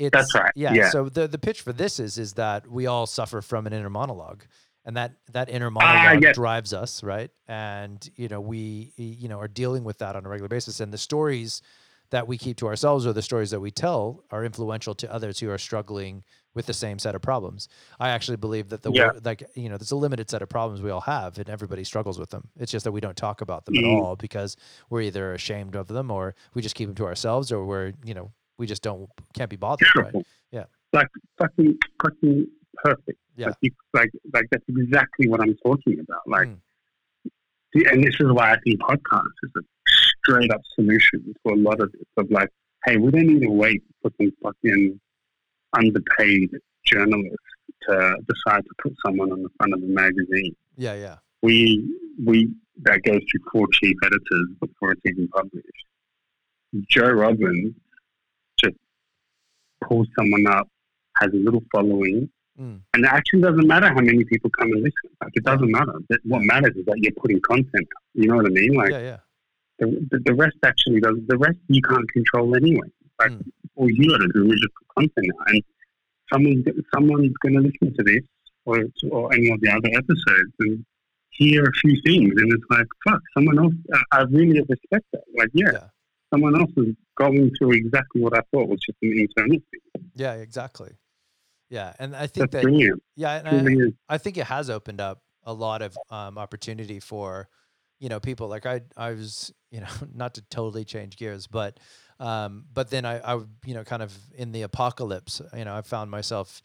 it's, That's right. Yeah, yeah. So the the pitch for this is is that we all suffer from an inner monologue, and that that inner ah, monologue uh, yes. drives us, right? And you know we you know are dealing with that on a regular basis, and the stories that we keep to ourselves or the stories that we tell are influential to others who are struggling with the same set of problems. I actually believe that the yeah. like you know there's a limited set of problems we all have and everybody struggles with them. It's just that we don't talk about them mm. at all because we're either ashamed of them or we just keep them to ourselves or we're you know we just don't can't be bothered. Beautiful. Right? Yeah. Like fucking fucking perfect. Yeah. Like, you, like like that's exactly what I'm talking about. Like, mm. and this is why I think podcasts is a straight up solution to a lot of this. Of like, hey, we don't need to wait for some fucking underpaid journalist to decide to put someone on the front of a magazine. Yeah, yeah. We we that goes to four chief editors before it's even published. Joe Rogan pulls someone up, has a little following, mm. and it actually doesn't matter how many people come and listen. Like it doesn't matter. What matters is that you're putting content out. You know what I mean? Like yeah, yeah. The, the, the rest actually does. The rest you can't control anyway. Like mm. all you got to do is just put content out, and someone's someone's going to listen to this or or any of the other episodes and hear a few things, and it's like, fuck, someone else. I, I really respect that. Like, yeah. yeah someone else is going through exactly what I thought was just an internal thing. Yeah, exactly. Yeah, and I think That's that brilliant. yeah, and I. I think it has opened up a lot of um, opportunity for you know people like I I was you know not to totally change gears, but um, but then I I you know kind of in the apocalypse, you know I found myself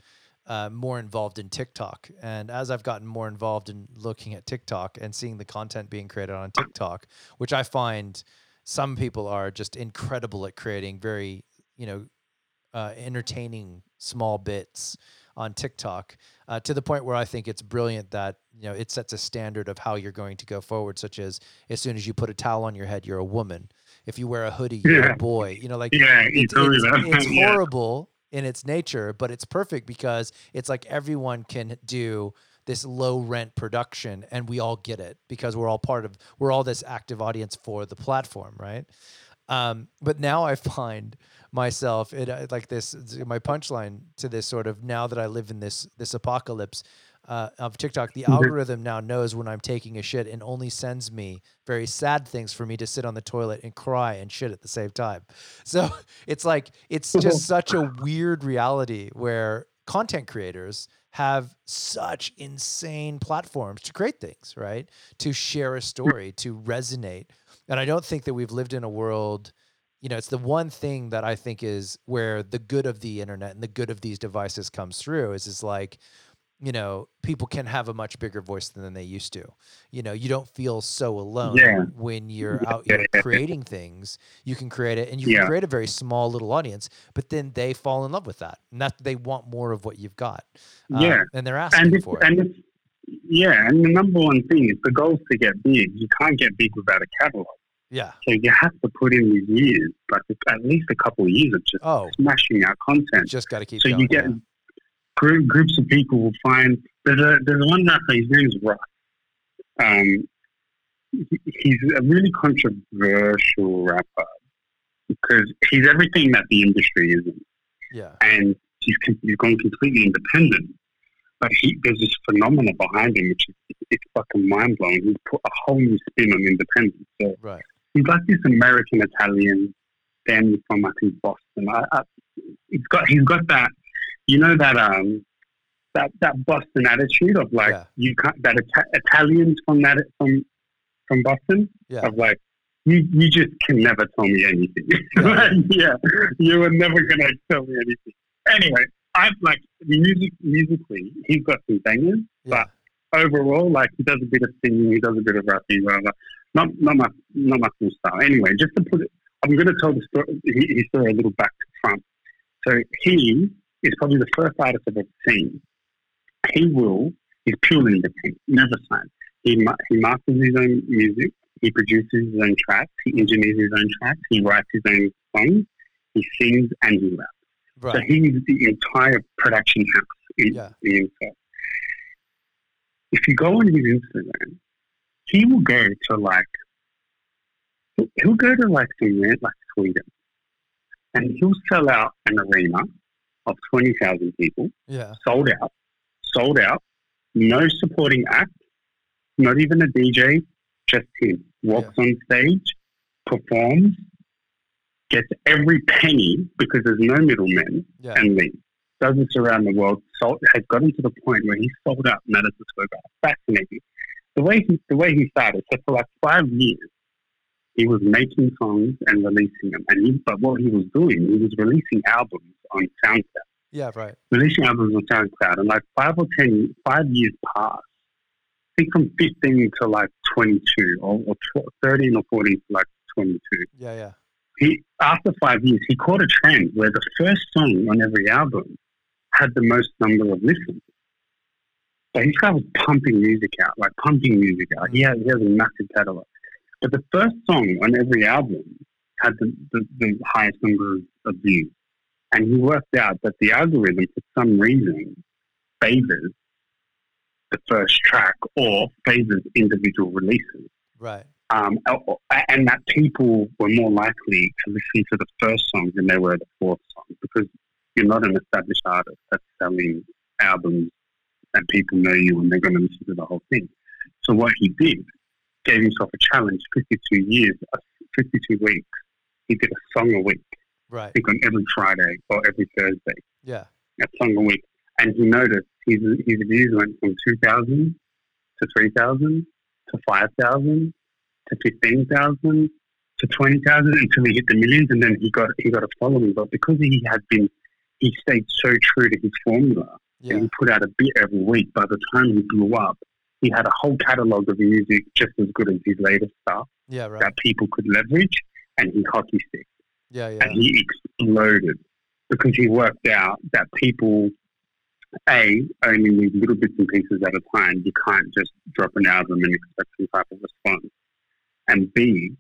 uh, more involved in TikTok, and as I've gotten more involved in looking at TikTok and seeing the content being created on TikTok, which I find some people are just incredible at creating very you know uh, entertaining small bits on TikTok uh, to the point where I think it's brilliant that you know it sets a standard of how you're going to go forward. Such as as soon as you put a towel on your head, you're a woman. If you wear a hoodie, you're Yeah. a boy. You know, like Yeah, it's, me it's, it's Yeah. horrible in its nature, but it's perfect because it's like everyone can do this low rent production and we all get it because we're all part of we're all this active audience for the platform, right? Um, but now I find myself it like this my punchline to this sort of now that I live in this this apocalypse uh, of TikTok, the Mhm. algorithm now knows when I'm taking a shit and only sends me very sad things for me to sit on the toilet and cry and shit at the same time. So it's like it's just such a weird reality where content creators have such insane platforms to create things, right? To share a story, to resonate. And I don't think that we've lived in a world, you know, it's the one thing that I think is where the good of the internet and the good of these devices comes through is is like, you know, people can have a much bigger voice than they used to. You know, you don't feel so alone Yeah. when you're Yeah, out here creating things. You can create it and you Yeah. can create a very small little audience, but then they fall in love with that. And that they want more of what you've got. Um, Yeah. and they're asking and for it. and yeah, and the number one thing is the goal is to get big. You can't get big without a catalog. yeah. So you have to put in these years, like at least a couple of years of just Oh, smashing out content. just got to keep so going. you get. Group, groups of people will find there's a there's one rapper. His name's Russ. Um, he- he's a really controversial rapper because he's everything that the industry isn't, Yeah. and he's he's gone completely independent. But he, there's this phenomenon behind him, which is it's fucking mind blowing. He's put a whole new spin on independence. So Right. he's like this American Italian, then from I think Boston. I, I, he's got he's got that, you know that um that that Boston attitude of like Yeah. you can't that Ita- Italians from that from from Boston Yeah. of like you you just can never tell me anything. Yeah. Like, yeah, you were never gonna tell me anything. Anyway, I've like music musically, he's got some bangers Yeah. overall, like he does a bit of singing, he does a bit of rapping, whatever. Not not my not my full style. Anyway, just to put it, I'm going to tell the story, his his story a little back to front. So he is probably the first artist I've ever seen. He will. He's purely independent, never signed. He ma- he masters his own music. He produces his own tracks. He engineers his own tracks. He writes his own songs. He sings and he raps. So Right. he's the entire production house in, Yeah. in himself. If you go on his Instagram, he will go to like he'll- he'll go to like some like Sweden, and he'll sell out an arena of twenty thousand people, Yeah. sold out, sold out, no supporting act, not even a DJ, just him walks on stage, performs, gets every penny because there's no middlemen Yeah. and leaves. Does this around the world. Sold, has gotten to the point where he sold out Madison Square Garden. Fascinating. The way he the way he started. So for like five years, he was making songs and releasing them. And he, but what he was doing, he was releasing albums on SoundCloud. Yeah. Right. Releasing albums on SoundCloud, and like five or ten, five years passed. I think from fifteen to like twenty-two, or, or tw- thirteen or fourteen to like twenty-two Yeah. Yeah. he after five years he caught a trend where the first song on every album had the most number of listens. So this guy was pumping music out, like pumping music out. He has, he has a massive catalog. But the first song on every album had the, the, the highest number of views. And he worked out that the algorithm, for some reason, favors the first track or favors individual releases Right. um, and that people were more likely to listen to the first song than they were the fourth song because you're not an established artist that's selling albums and people know you and they're going to listen to the whole thing. So what he did, gave himself a challenge, 52 years, uh, 52 weeks, he did a song a week. Right. I think on every Friday or every Thursday. Yeah. A song a week, and he noticed his his views went from two thousand to three thousand to five thousand to fifteen thousand to twenty thousand until he hit the millions, and then he got he got a following. But because he had been, he stayed so true to his formula, Yeah. and he put out a bit every week. By the time he blew up, he had a whole catalog of music just as good as his latest stuff Yeah. Right. that people could leverage, and he hockey stick, Yeah. Yeah. and he exploded because he worked out that people. A, only need little bits and pieces at a time. You can't just drop an album and expect some type of response. And B,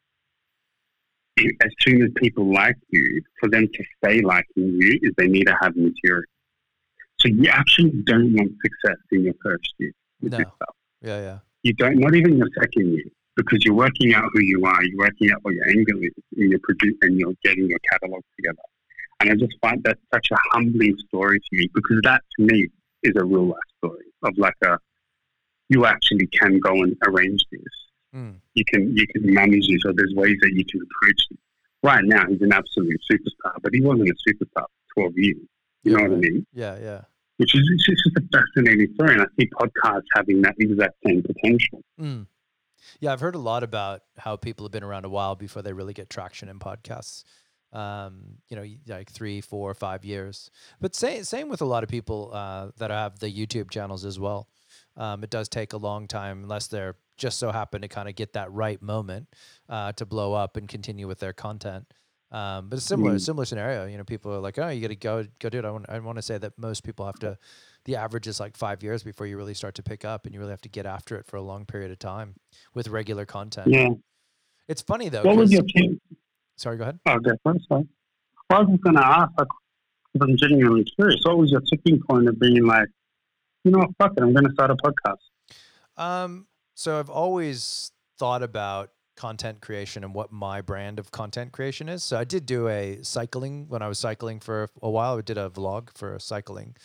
as soon as people like you, for them to stay liking you, is they need to have material. So you actually don't want success in your first year with No. Yeah. Yeah. You don't, not even your second year, because you're working out who you are, you're working out what your angle is, and you're producing, and you're getting your catalog together. And I just find that such a humbling story to me, because that to me is a real life story of like a, you actually can go and arrange this Mm. you can you can manage it, or there's ways that you can approach it. Right now, he's an absolute superstar, but he wasn't a superstar for 12 years. You know what I mean? Yeah. Yeah. Which is it's just a fascinating story, and I see podcasts having that exact same potential. Mm. Yeah, I've heard a lot about how people have been around a while before they really get traction in podcasts. Um, you know, like three, four, five years. But same same with a lot of people uh, that have the YouTube channels as well. Um, it does take a long time unless they're just so happen to kind of get that right moment uh, to blow up and continue with their content. Um, but a similar Mm. similar scenario. You know, people are like, "Oh, you got to go go do it." I want I want to say that most people have to. The average is like five years before you really start to pick up, and you really have to get after it for a long period of time with regular content. Yeah. It's funny though. What was your sorry, go ahead. Oh, okay, first sorry. I was just going to ask, like, I'm genuinely curious. What was your tipping point of being like, you know, what, fuck it, I'm going to start a podcast? Um, so I've always thought about content creation and what my brand of content creation is. So I did do a cycling when I was cycling for a while. I did a vlog for cycling.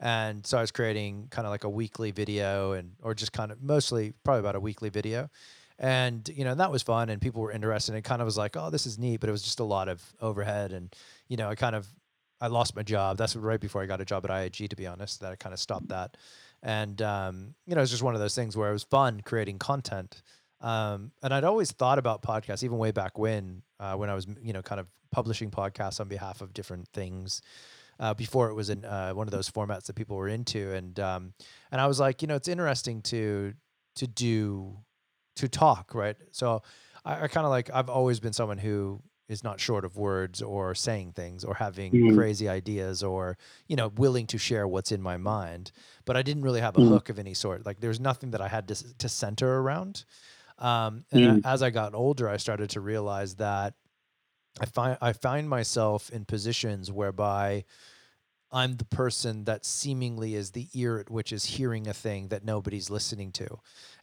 And so I was creating kind of like a weekly video and or just kind of mostly probably about a weekly video. And you know, that was fun and people were interested and it kind of was like, "Oh, this is neat," but it was just a lot of overhead and you know, I kind of I lost my job. That's right before I got a job at IAG to be honest, that I kind of stopped that. And um, you know, it was just one of those things where it was fun creating content. Um, and I'd always thought about podcasts, even way back when, uh, when I was, you know, kind of publishing podcasts on behalf of different things. Uh, before it was in uh, one of those formats that people were into, and um, and I was like, you know, it's interesting to to do to talk, right? So I, I kind of like I've always been someone who is not short of words or saying things or having Mhm. crazy ideas or you know willing to share what's in my mind but i didn't really have a Mhm. hook of any sort like there's nothing that i had to, to center around um, and Mm. as i got older i started to realize that i find i find myself in positions whereby i'm the person that seemingly is the ear at which is hearing a thing that nobody's listening to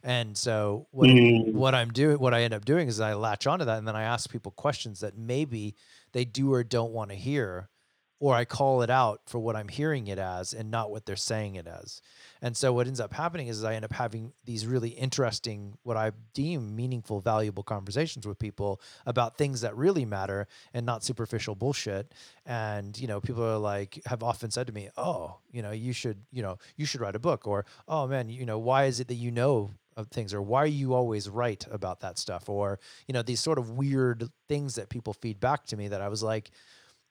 and so what Mm. what I'm doing, what I end up doing is I latch onto that and then I ask people questions that maybe they do or don't want to hear, or I call it out for what I'm hearing it as and not what they're saying it as. And so what ends up happening is I end up having these really interesting, what I deem meaningful, valuable conversations with people about things that really matter and not superficial bullshit. And, you know, people are like, have often said to me, oh, you know, you should, you know, you should write a book or, oh man, you know, why is it that you know of things or why are you always right about that stuff or you know these sort of weird things that people feed back to me that i was like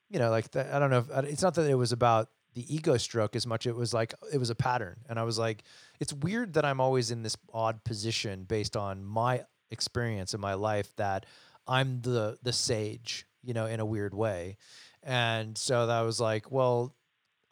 you know like the, i don't know if, it's not that it was about the ego stroke as much it was like it was a pattern. And i was like it's weird that i'm always in this odd position based on my experience in my life that i'm the the sage you know in a weird way. And so that was like well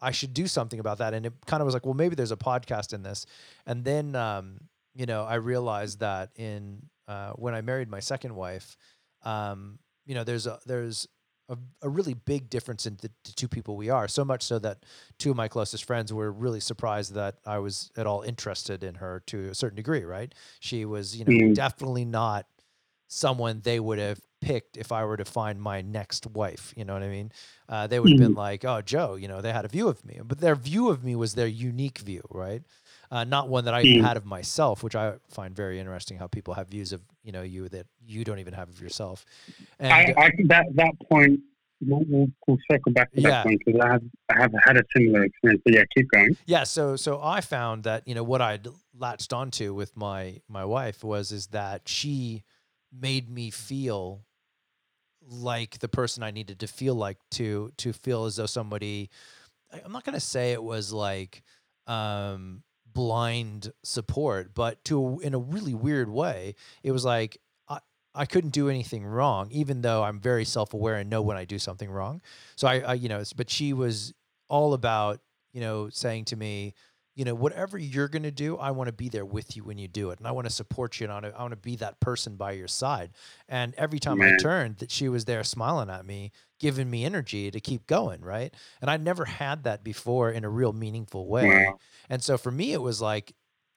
i should do something about that. And it kind of was like well maybe there's a podcast in this. And then um you know, I realized that in uh, when I married my second wife, um, you know, there's a there's a, a really big difference in the, the two people we are. So much so that two of my closest friends were really surprised that I was at all interested in her to a certain degree. Right? She was, you know, Mm. definitely not someone they would have picked if I were to find my next wife. You know what I mean? Uh, they would have been like, "Oh, Joe," you know, they had a view of me, but their view of me was their unique view, right? uh, not one that I Mm. had of myself, which I find very interesting. How people have views of you know you that you don't even have of yourself. And I, I that that point we'll, we'll, we'll circle back to Yeah. that point because I have I have had a similar experience. But yeah, keep going. yeah, so so I found that you know what I'd latched onto with my my wife was is that she made me feel like the person I needed to feel like to to feel as though somebody I- I'm not going to say it was like um blind support but to in a really weird way it was like I I couldn't do anything wrong even though I'm very self-aware and know when I do something wrong. So I, I you know but she was all about you know saying to me you know whatever you're going to do I want to be there with you when you do it and I want to support you and I want to, I want to be that person by your side and every time I turned that she was there smiling at me giving me energy to keep going right and I never had that before in a real meaningful way Wow. and so for me, it was like,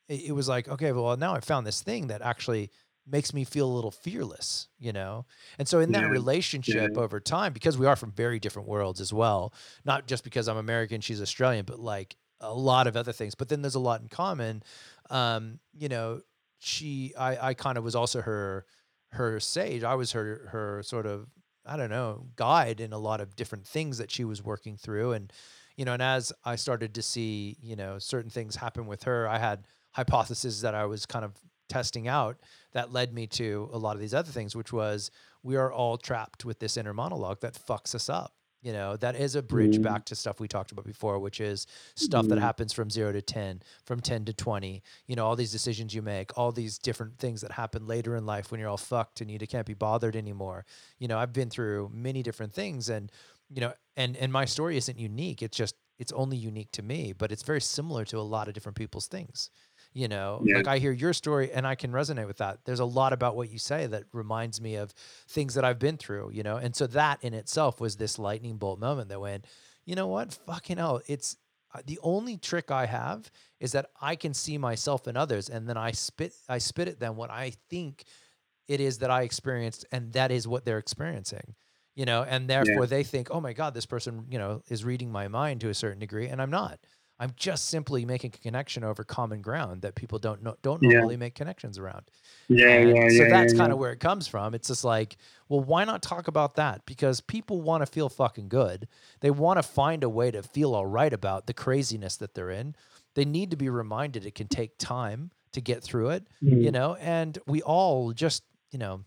it it was like, okay, well, now I found this thing that actually makes me feel a little fearless, you know? And so in that Yeah, relationship yeah. over time, because we are from very different worlds as well, not just because I'm American, she's Australian, but like a lot of other things. But then there's a lot in common. Um, you know, she, I, I kind of was also her, her sage. I was her, her sort of, I don't know, guide in a lot of different things that she was working through. And, you know, and as I started to see, you know, certain things happen with her, I had hypotheses that I was kind of testing out that led me to a lot of these other things, which was we are all trapped with this inner monologue that fucks us up. You know, that is a bridge Mm. back to stuff we talked about before, which is stuff that Mm. happens from zero to 10, from 10 to 20, you know, all these decisions you make, all these different things that happen later in life when you're all fucked and you can't be bothered anymore. You know, I've been through many different things and, you know, and, and my story isn't unique. It's just, it's only unique to me, but it's very similar to a lot of different people's things. You know, Yeah. like I hear your story and I can resonate with that. There's a lot about what you say that reminds me of things that I've been through, you know? And so that in itself was this lightning bolt moment that went, you know what? Fucking hell. It's uh, the only trick I have is that I can see myself in others and then I spit, I spit at them what I think it is that I experienced and that is what they're experiencing. You know, and therefore they think, oh my God, this person, you know, is reading my mind to a certain degree, and I'm not. I'm just simply making a connection over common ground that people don't know, don't Yeah. normally make connections around. Yeah, And yeah, so yeah. that's yeah, kind yeah. of where it comes from. It's just like, well, why not talk about that? Because people want to feel fucking good. They want to find a way to feel all right about the craziness that they're in. They need to be reminded it can take time to get through it, you Mm. know, and we all just, you know,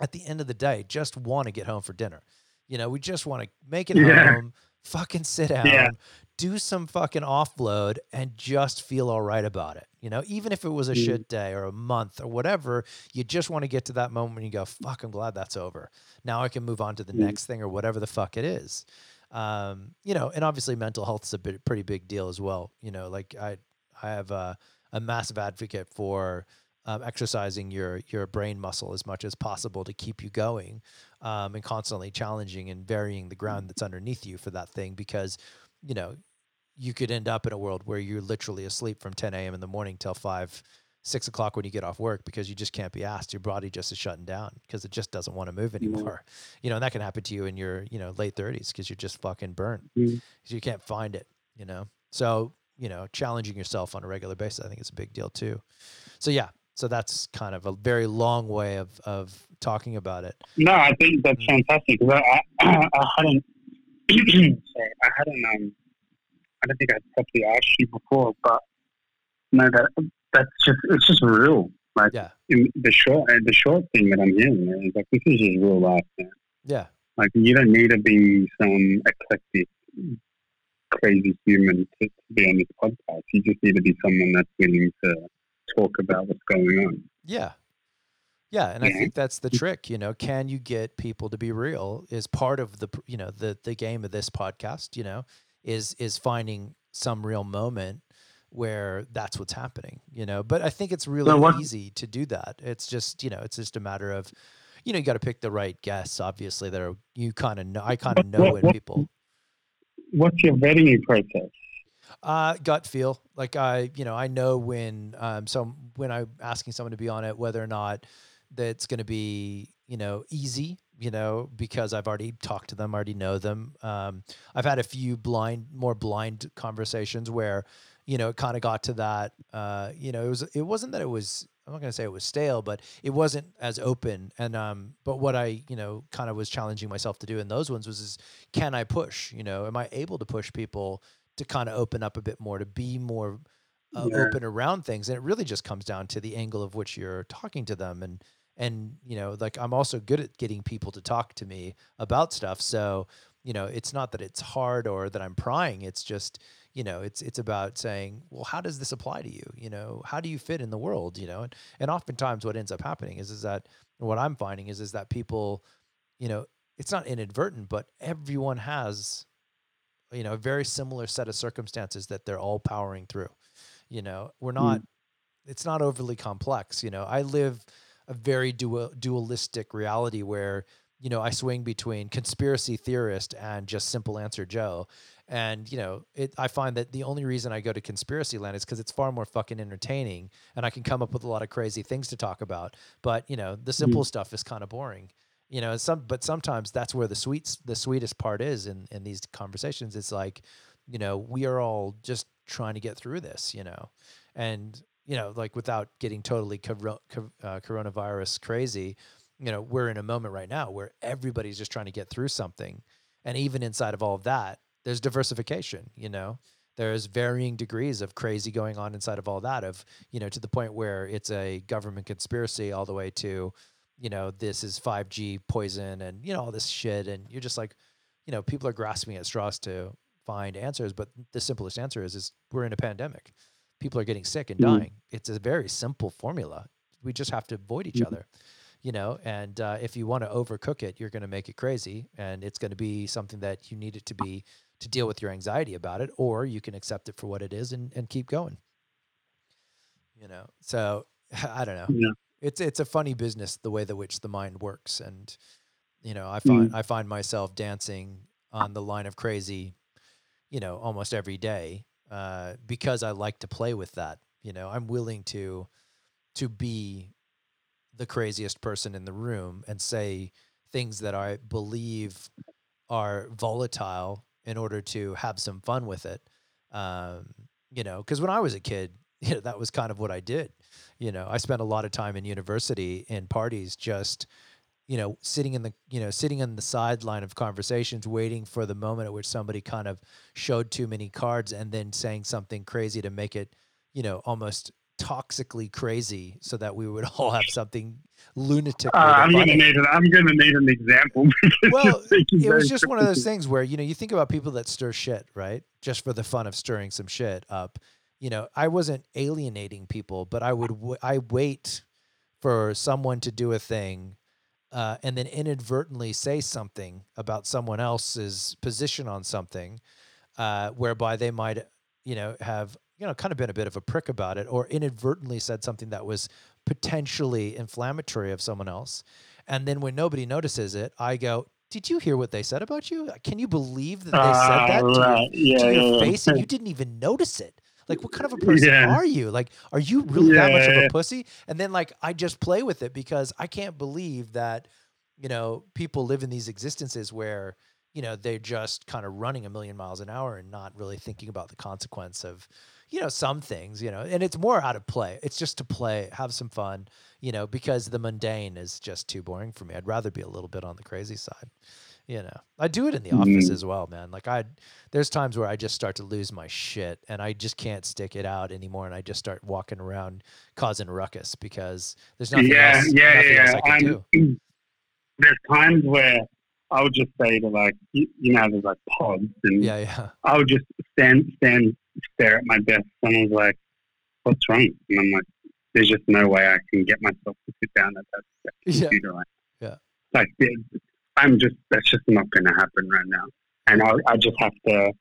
at the end of the day, just want to get home for dinner. You know, we just want to make it Yeah. home, fucking sit down, Yeah. Do some fucking offload and just feel all right about it. You know, even if it was a Mm. shit day or a month or whatever, you just want to get to that moment when you go, fuck, I'm glad that's over. Now I can move on to the Mm. next thing or whatever the fuck it is. Um, you know, and obviously mental health is a bit, pretty big deal as well. You know, like I, I have a, a massive advocate for um, exercising your your brain muscle as much as possible to keep you going, um, and constantly challenging and varying the ground that's underneath you for that thing because, you know, you could end up in a world where you're literally asleep from 10 a.m. in the morning till five, six o'clock when you get off work because you just can't be asked. Your body just is shutting down because it just doesn't want to move anymore. You know, and that can happen to you in your you know late 30s because you're just fucking burnt Mm. because you can't find it. You know, so you know, challenging yourself on a regular basis, I think is a big deal too. So yeah, so that's kind of a very long way of of talking about it. No, I think that's Mm. fantastic I, I, I hadn't. Sorry, I hadn't. Um, I don't think I properly asked you before, but no, that that's just it's just real. Like Yeah. in the short, uh, the short thing that I'm hearing is like this is just real life, man. Yeah, Like you don't need to be some eclectic, crazy human to, to be on this podcast. You just need to be someone that's willing to talk about what's going on. yeah, yeah, and I think that's the trick. You know, can you get people to be real? Is part of the you know the the game of this podcast. You know, is is finding some real moment where that's what's happening. You know, but I think it's really So what- easy to do that. It's just you know, it's just a matter of you know, you got to pick the right guests. Obviously, that are you kind of know. I kind of know what- when what- people. What's your vetting process? Uh, gut feel. Like I, you know, I know when um some when I'm asking someone to be on it, whether or not that's going to be, you know, easy. You know, because I've already talked to them, already know them. Um, I've had a few blind, more blind conversations where you know, it kind of got to that. Uh, you know, it was it wasn't that it was. I'm not going to say it was stale, but it wasn't as open. And um, but what I you know kind of was challenging myself to do in those ones was is can I push? You know, am I able to push people to kind of open up a bit more, to be more uh, yeah. open around things? And it really just comes down to the angle of which you're talking to them and and you know like i'm also good at getting people to talk to me about stuff. So you know it's not that it's hard or that i'm prying. It's just you know it's it's about saying well how does this apply to you? You know how do you fit in the world? You know and, and oftentimes what ends up happening is is that what i'm finding is is that people you know it's not inadvertent but everyone has you know a very similar set of circumstances that they're all powering through. You know we're not mm. it's not overly complex. You know i live a very dual, dualistic reality where you know I swing between conspiracy theorist and just simple answer Joe. And you know, it, I find that the only reason I go to conspiracy land is because it's far more fucking entertaining, and I can come up with a lot of crazy things to talk about. But you know, the simple mm. stuff is kind of boring. You know, some but sometimes that's where the sweets the sweetest part is in in these conversations. It's like, you know, we are all just trying to get through this. You know, and you know, like without getting totally cor- uh, coronavirus crazy, you know, we're in a moment right now where everybody's just trying to get through something. And even inside of all of that, there's diversification, you know, there's varying degrees of crazy going on inside of all that of, you know, to the point where it's a government conspiracy all the way to, you know, this is 5G poison and, you know, all this shit. And you're just like, you know, people are grasping at straws to find answers. But the simplest answer is, is we're in a pandemic people are getting sick and mm-hmm. dying. Mm-hmm. It's a very simple formula. We just have to avoid each mm-hmm. other, you know. And uh, if you want to overcook it, you're going to make it crazy, and it's going to be something that you need it to be to deal with your anxiety about it, or you can accept it for what it is and, and keep going. You know, so I don't know. Yeah. It's it's a funny business the way that which the mind works, and you know, I find mm. I find myself dancing on the line of crazy, you know, almost every day uh, because I like to play with that. You know, I'm willing to to be the craziest person in the room and say things that I believe are volatile in order to have some fun with it. Um, you know, because when I was a kid, you know, that was kind of what I did. You know, I spent a lot of time in university in parties just you know, sitting in the you know sitting on the sideline of conversations, waiting for the moment at which somebody kind of showed too many cards, and then saying something crazy to make it, you know, almost toxically crazy, so that we would all have something lunatic. Uh, I'm gonna need an I'm gonna need an example. well, it was just one of those things where you know you think about people that stir shit, right? Just for the fun of stirring some shit up. You know, I wasn't alienating people, but I would w- I wait for someone to do a thing uh, and then inadvertently say something about someone else's position on something, uh, whereby they might, you know, have you know kind of been a bit of a prick about it, or inadvertently said something that was potentially inflammatory of someone else, and then when nobody notices it, I go, did you hear what they said about you? Can you believe that they said that to your, yeah, to your yeah, face and you didn't even notice it? Like, what kind of a person yeah. are you? Like, are you really yeah. that much of a pussy? And then, like, I just play with it because I can't believe that, you know, people live in these existences where, you know, they're just kind of running a million miles an hour and not really thinking about the consequence of, you know, some things, you know, and it's more out of play. It's just to play, have some fun, you know, because the mundane is just too boring for me. I'd rather be a little bit on the crazy side you know i do it in the mm-hmm. office as well man. Like i there's times where i just start to lose my shit and i just can't stick it out anymore and i just start walking around causing ruckus because there's nothing yeah, else yeah nothing yeah i can do. there's times where i would just say to like you, you know there's like pods and yeah yeah. I would just stand stand stare at my desk someone's like what's wrong? And i'm like there's just no way i can get myself to sit down at that, that computer yeah. Right yeah like I'm just that's just not going to happen right now, and I, I just have to.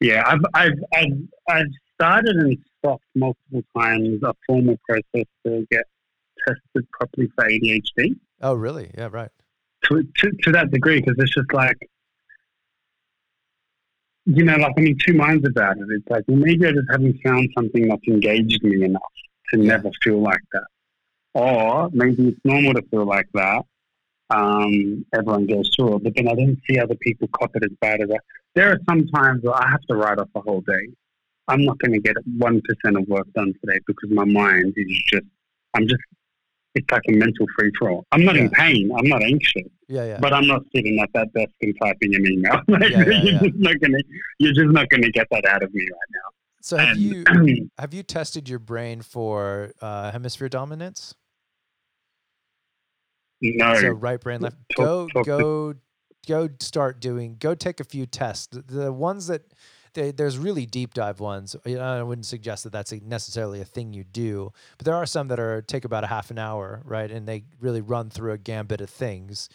Yeah, I've I've I've I've started and stopped multiple times a formal process to get tested properly for ADHD. Oh, really? Yeah, right. To to, to that degree, because it's just like. You know, like I'm in two minds about it. It's like well, maybe I just haven't found something that's engaged me enough to yeah. never feel like that, or maybe it's normal to feel like that, um, everyone goes through it. But then I don't see other people cop it as bad as I. There are some times where I have to write off a whole day. I'm not going to get one percent of work done today because my mind is just I'm just it's like a mental free for all. I'm not yeah. in pain. I'm not anxious. Yeah, yeah. But I'm not sitting at that desk and typing an email. like, yeah, yeah, you're just not gonna you're just not gonna get that out of me right now. So have and, you have you tested your brain for uh, hemisphere dominance? No. So right brain, left. Talk, go talk go to... go start doing. Go take a few tests. The, the ones that they, there's really deep dive ones. I wouldn't suggest that that's necessarily a thing you do, but there are some that are take about a half an hour, right? And they really run through a gambit of things.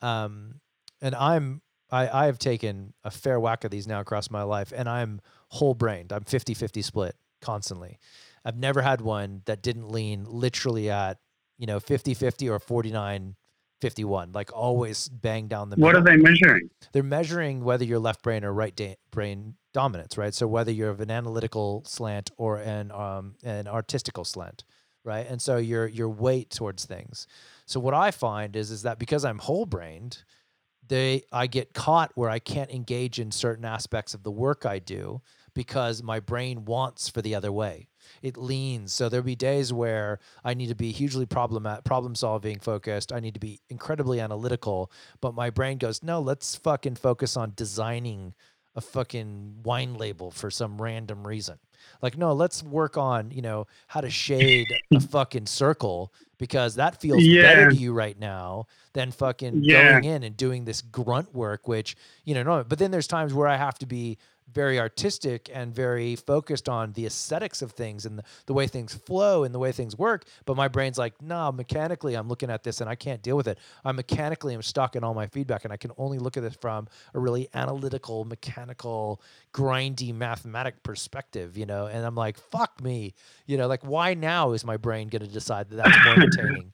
Um, and I'm I, I have taken a fair whack of these now across my life, and I'm whole brained. I'm 50 50 split constantly. I've never had one that didn't lean literally at, you know, 50 50 or 49 51, like always bang down the middle. What are they measuring? They're measuring whether you're left brain or right da- brain dominance, right? So whether you're of an analytical slant or an um, an artistical slant, right? And so your your weight towards things. So what I find is is that because I'm whole brained, they I get caught where I can't engage in certain aspects of the work I do because my brain wants for the other way. It leans. So there'll be days where I need to be hugely problem problem solving focused. I need to be incredibly analytical, but my brain goes, "No, let's fucking focus on designing a fucking wine label for some random reason. Like, no, let's work on, you know, how to shade a fucking circle because that feels yeah. better to you right now than fucking yeah. going in and doing this grunt work, which, you know, no, but then there's times where I have to be very artistic and very focused on the aesthetics of things and the, the, way things flow and the way things work. But my brain's like, no, mechanically, I'm looking at this and I can't deal with it. I mechanically am stuck in all my feedback and I can only look at this from a really analytical, mechanical, grindy, mathematic perspective, you know? And I'm like, fuck me, you know, like why now is my brain going to decide that that's more entertaining?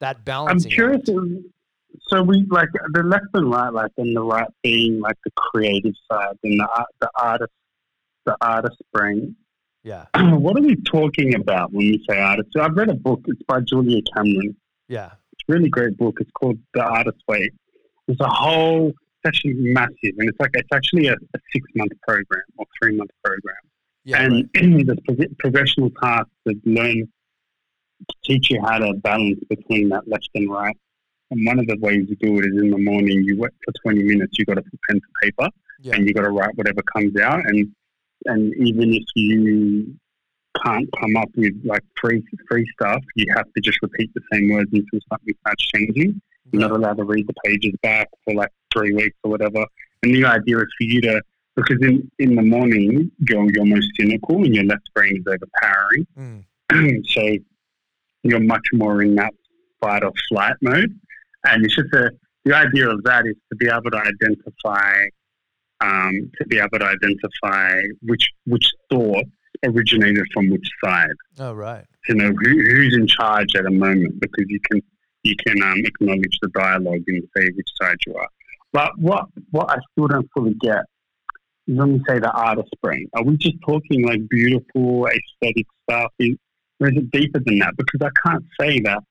That balancing. I'm curious so we like the left and right, like and the right being like the creative side, and the the artist, the artist brain. Yeah. what are we talking about when we say artist? So I've read a book. It's by Julia Cameron. Yeah. It's a really great book. It's called The Artist Way. It's a whole. It's actually massive, and it's like it's actually a, a six month program or three month program. Yeah, and right. there's progressional tasks that learn to teach you how to balance between that left and right and one of the ways you do it is in the morning, you wait for 20 minutes, you've got to put pen to paper yeah. and you've got to write whatever comes out. And, and even if you can't come up with like free, free stuff, you have to just repeat the same words until something starts changing. You're not allowed to read the pages back for like three weeks or whatever. And the idea is for you to, because in, in the morning, you're, you're most cynical and your left brain is overpowering. Mm. so you're much more in that fight or flight mode. And it's just a, the idea of that is to be able to identify, um, to be able to identify which which thought originated from which side. Oh, right. To know who, who's in charge at a moment, because you can you can um, acknowledge the dialogue and say which side you are. But what what I still don't fully get is when we say the artist brain. Are we just talking like beautiful aesthetic stuff? Or is it deeper than that? Because I can't say that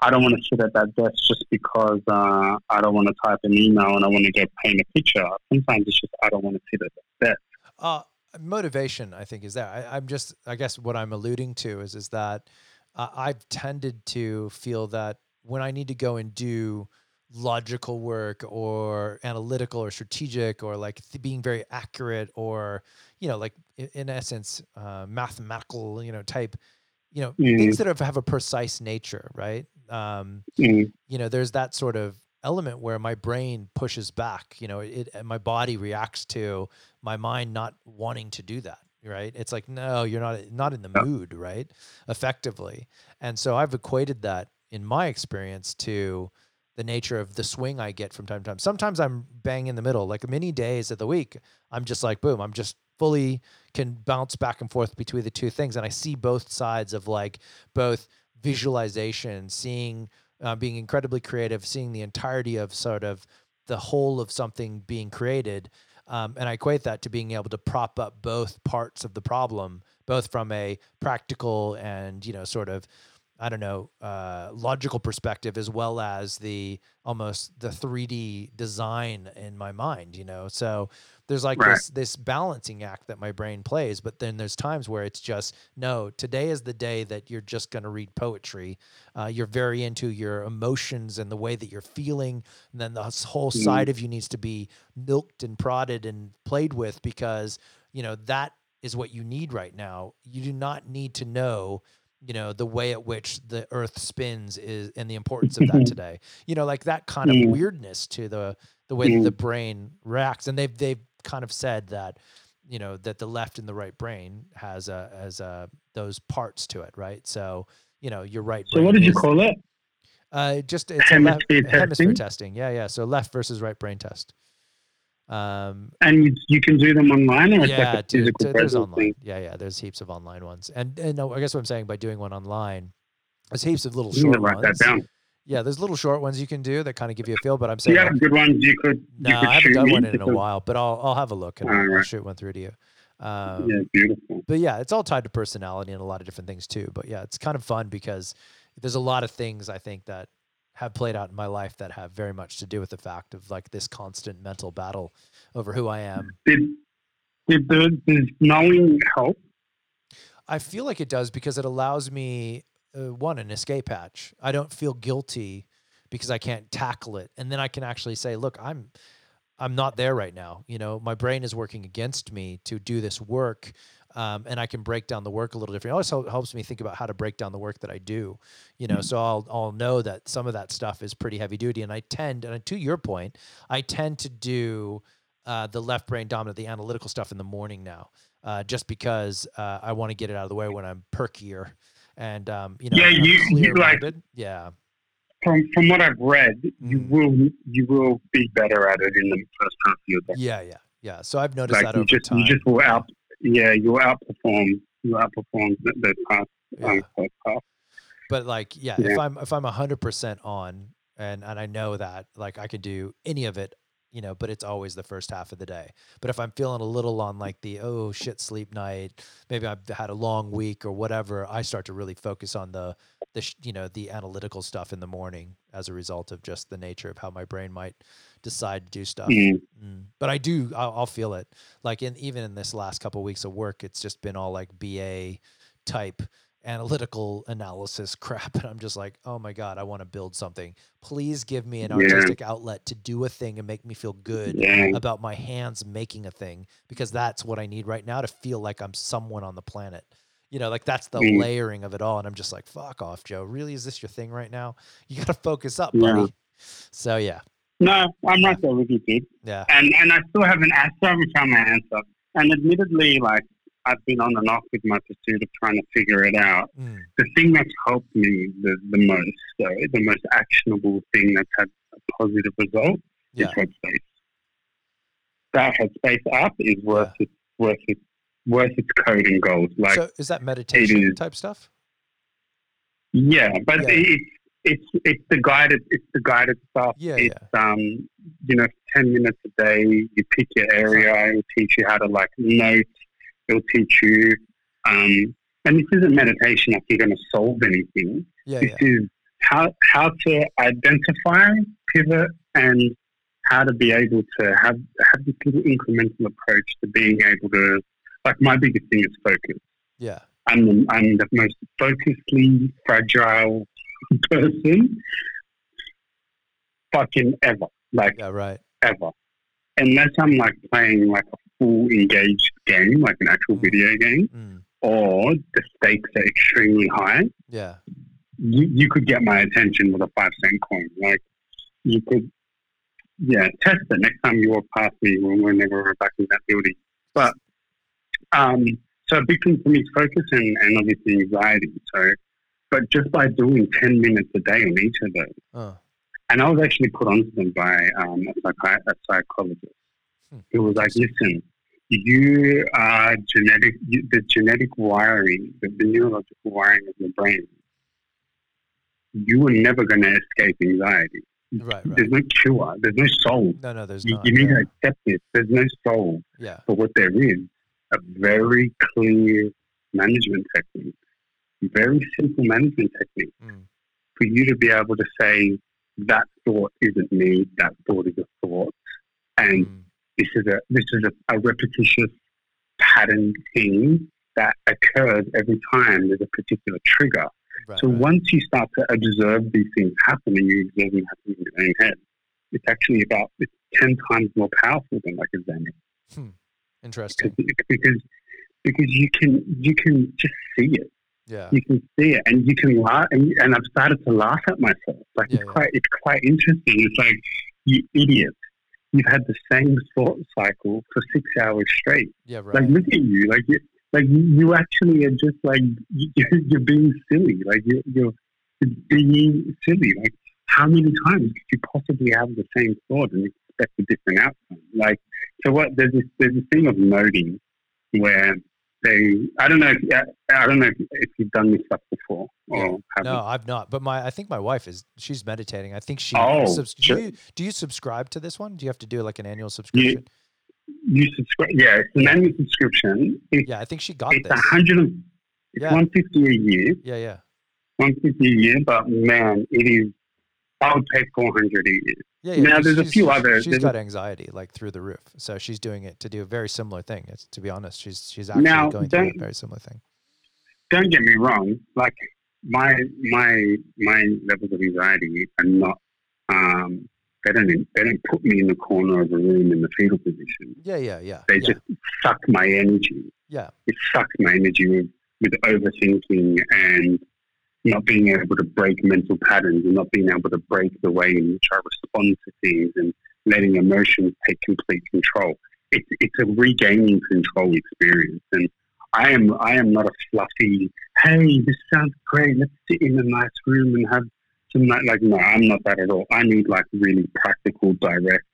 I don't want to sit at that desk just because uh, I don't want to type an email and I want to go paint a picture. Sometimes it's just I don't want to sit at that desk. Uh, motivation, I think, is that I, am just. I guess what I'm alluding to is is that uh, I've tended to feel that when I need to go and do logical work or analytical or strategic or like th- being very accurate or you know like in, in essence uh, mathematical you know type you know mm. things that have, have a precise nature right um, mm. you know there's that sort of element where my brain pushes back you know it, my body reacts to my mind not wanting to do that right? It's like no you're not not in the mood right? Effectively. And so i've equated that in my experience to the nature of the swing i get from time to time. Sometimes i'm bang in the middle like many days of the week i'm just like boom i'm just fully can bounce back and forth between the two things. And i see both sides of like both visualization, seeing, uh, being incredibly creative, seeing the entirety of sort of the whole of something being created. Um, and I equate that to being able to prop up both parts of the problem, both from a practical and, you know, sort of I don't know, uh, logical perspective as well as the almost the 3D design in my mind, you know. So there's like Right. this this balancing act that my brain plays, but then there's times where it's just no, today is the day that you're just going to read poetry. Uh, you're very into your emotions and the way that you're feeling, and then the whole Mm. side of you needs to be milked and prodded and played with because you know that is what you need right now. You do not need to know you know the way at which the earth spins is and the importance of that today you know like that kind of Mm. weirdness to the the way that Mm. the brain reacts and they've they've kind of said that you know that the left and the right brain has a has a those parts to it right so you know your right So what did you is- call it? uh just it's a left, Hemisphere hemisphere testing? testing yeah yeah so left versus right brain test um And you, you can do them online, or yeah, like dude, there's online. thing. Yeah, yeah, there's heaps of online ones, and and no, I guess what I'm saying by doing one online, there's heaps of little short write that ones. down. Yeah, there's little short ones you can do that kind of give you a feel. But I'm saying, like, have good ones you could no, you could I haven't shoot done one in a while, but I'll I'll have a look and I'll, I'll Alright. shoot one through to you. Um, Yeah, beautiful. but yeah, it's all tied to personality and a lot of different things too. But yeah, it's kind of fun because there's a lot of things I think that have played out in my life that have very much to do with the fact of like this constant mental battle over who I am. Did did the does knowing help? I feel like it does because it allows me uh, one an escape hatch. I don't feel guilty because I can't tackle it, and then I can actually say, "Look, I'm I'm not there right now. You know, my brain is working against me to do this work." Um, and I can break down the work a little differently. It also helps me think about how to break down the work that I do, you know. So I'll I'll know that some of that stuff is pretty heavy duty, and I tend, and to your point, I tend to do uh, the left brain dominant, the analytical stuff in the morning now, uh, just because uh, I want to get it out of the way when I'm perkier and um, you know, Yeah, you- you, like- yeah, From from what I've read, you Mm. will you will be better at it in the first half of your day. yeah, yeah, yeah. So I've noticed Like that you over just time. you just will out yeah you'll outperform you outperform the, past yeah. um, but like yeah, if i'm if i'm 100% on and and i know that like i can do any of it you know but it's always the first half of the day but if i'm feeling a little on like the oh shit sleep night maybe i've had a long week or whatever i start to really focus on the the sh- you know the analytical stuff in the morning as a result of just the nature of how my brain might decide to do stuff Mm. Mm. But I do, I'll, I'll feel it. Like in even in this last couple weeks of work, it's just been all like BA type analytical analysis crap, and I'm just like, oh my god, I want to build something. Please give me an Yeah. artistic outlet to do a thing and make me feel good Yeah. about my hands making a thing because that's what I need right now to feel like I'm someone on the planet. You know, like that's the Mm. layering of it all, and I'm just like, fuck off, Joe. Really, is this your thing right now? You got to focus up, Yeah. buddy. So yeah, No, I'm right there with you, dude. yeah, And and I still haven't I still haven't found my answer. And admittedly, like I've been on and off with my pursuit of trying to figure it out. Mm. The thing that's helped me the, the most, though, the most actionable thing that's had a positive result yeah. is Headspace. That Headspace app is worth it, worth it, worth its coding gold. Like, so is that meditation is- type stuff? yeah, but Yeah. it's it's it's the guided it's the guided stuff. Yeah, it's um you know ten minutes a day. You pick your area. It'll teach you how to like note. It'll teach you. Um, and this isn't meditation like you're going to solve anything. Yeah, This yeah. is how how to identify, pivot, and how to be able to have have this little incremental approach to being able to. Like my biggest thing is focus. Yeah. I'm the, I'm the most focusedly fragile person fucking ever. Like Yeah, right. ever. Unless I'm like playing like a full engaged game, like an actual Mm. video game, Mm. or the stakes are extremely high, Yeah. you, you could get my attention with a five cent coin. Like you could, yeah, test it next time you walk past me when we're back in that building. But um, so a big thing for me is focus and, and obviously anxiety. So, but just by doing ten minutes a day on each of those, Uh, and I was actually put onto them by um, a, psychi- a psychologist Who was like, "Listen, you are genetic. You, the genetic wiring, the, the neurological wiring of your brain. You are never going to escape anxiety. right, right. There's no cure. There's no solve. No, no, there's You, not. you need yeah. to accept this. There's no solve. yeah. But what there is, a very clear management technique. very simple management technique Mm. for you to be able to say that thought isn't me, that thought is a thought, and Mm. This is a this is a, a repetitious pattern thing that occurs every time there's a particular trigger. Right, So right. once you start to observe these things happen and you observe them happening in your own head, it's actually about it's ten times more powerful than like a Zen hmm. Interesting. because because because you can you can just see it. Yeah. You can see it, and you can laugh. And, and I've started to laugh at myself. Like Yeah, it's yeah. quite it's quite interesting. It's like you idiot. You've had the same thought cycle for six hours straight. Yeah. Right. Like look at you. Like you, like you, actually are just like you, you're being silly. Like you're, you're being silly. Like how many times could you possibly have the same thought and expect a different outcome? Like so what? There's this there's this thing of noting where they I don't know if, I don't know if, if you've done this stuff before or haven't. No, I've not. But my, I think my wife is. She's meditating. I think she. Oh, subs- do you do you subscribe to this one? Do you have to do like an annual subscription? You subscribe. Yeah, it's an annual subscription. It's, Yeah, I think she got it's this. a hundred. It's Yeah. one fifty a year. Yeah, yeah, One fifty a year, but man, it is. I would pay four hundred a year. Yeah. yeah Now, there's a few other- She's there's a- got anxiety like through the roof, so she's doing it to do a very similar thing. It's to be honest, she's she's actually Now, going through a very similar thing. Don't get me wrong. Like my my my levels of anxiety are not. Um, they don't they don't put me in the corner of a room in the fetal position. Yeah, yeah, yeah. They yeah, just suck my energy. yeah, it sucks my energy with, with overthinking and not being able to break mental patterns and not being able to break the way in which I respond to things and letting emotions take complete control. It's, it's a regaining control experience. And I am, I am not a fluffy, hey, this sounds great. Let's sit in a nice room and have some night. Like, no, I'm not that at all. I need like really practical, direct.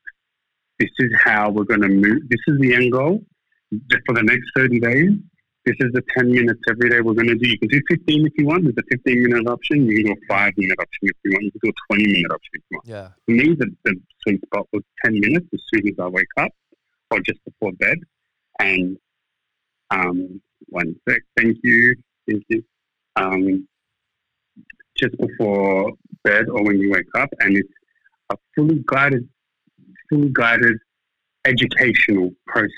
This is how we're going to move. This is the end goal for the next 30 days. This is the 10 minutes every day we're going to do. You can do 15 if you want. There's a 15 minute option. You can do a 5 minute option if you want. You can do a 20 minute option if you want. yeah. For me, the, the sweet spot was 10 minutes as soon as I wake up or just before bed. And um, one sec. Thank you. Thank you. Um, just before bed or when you wake up. And it's a fully guided, fully guided educational process.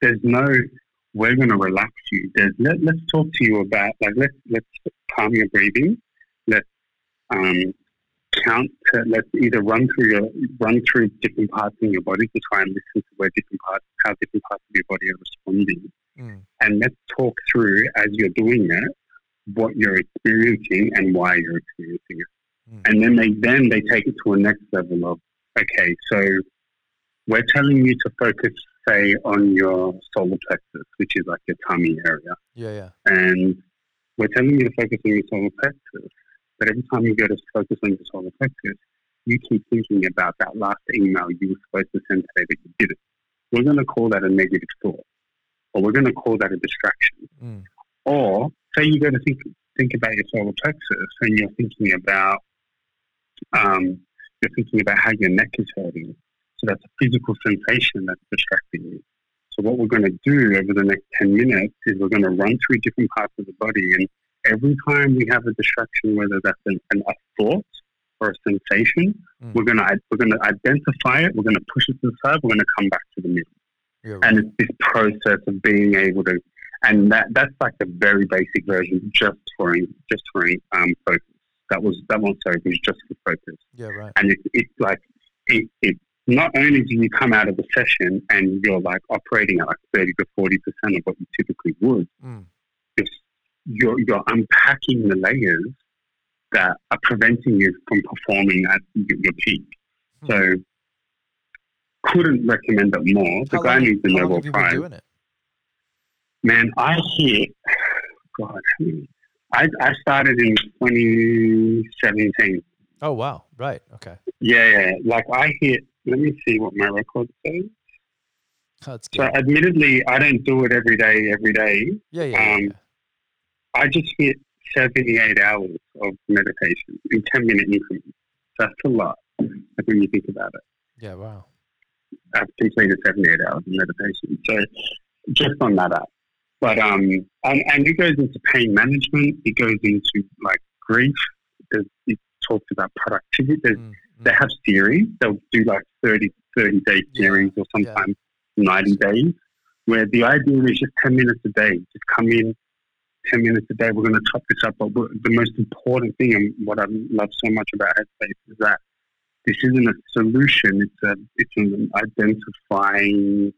There's no, we're going to relax you. There's, let, let's talk to you about, like, let's, let's calm your breathing. Let's um, count to, let's either run through your, run through different parts in your body to try and listen to where different parts, how different parts of your body are responding. Mm, And let's talk through, as you're doing that, what you're experiencing and why you're experiencing it. Mm. And then they then they take it to a next level of okay, so we're telling you to focus, say, on your solar plexus, which is like your tummy area, yeah, yeah. and we're telling you to focus on your solar plexus. But every time you go to focus on your solar plexus, you keep thinking about that last email you were supposed to send today that you didn't. We're going to call that a negative thought, or we're going to call that a distraction. Mm, Or say you go to think think about your solar plexus and you're thinking about um, you're thinking about how your neck is hurting. So that's a physical sensation that's distracting you. So what we're going to do over the next ten minutes is we're going to run through different parts of the body, and every time we have a distraction, whether that's an, an, a thought or a sensation, Mm. we're going to we're going to identify it. We're going to push it to the side. We're going to come back to the middle and right. it's this process of being able to, and that that's like the very basic version, just for just for um, focus. That was that one. Sorry, was just for focus, Yeah, right. and it's it's like it, it. Not only do you come out of the session and you're like operating at like thirty to forty percent of what you typically would, Mm, it's, you're you're unpacking the layers that are preventing you from performing at your peak. Hmm. So, couldn't recommend it more. The How guy long- needs the long Nobel have you been Prize. Man, I hit God. I I started in 2017. Oh wow, right. Okay, Yeah, yeah. Like I hit. Let me see what my record says. So, admittedly, I don't do it every day. Every day, Yeah, yeah, um, yeah. I just hit 78 hours of meditation in 10 minute increments. That's a lot. Like when you think about it. Yeah, Wow. I've completed 78 hours of meditation. So just on that app. But um, and, and it goes into pain management. It goes into like grief. There's, it talks about productivity. There's, Mm, They have series. They'll do like 30, 30 day Yeah, series or yeah. sometimes 90 days, where the idea is just 10 minutes a day. Just come in, 10 minutes a day. We're going to top this up. But the most important thing and what I love so much about Headspace is that this isn't a solution. It's a it's an identifying,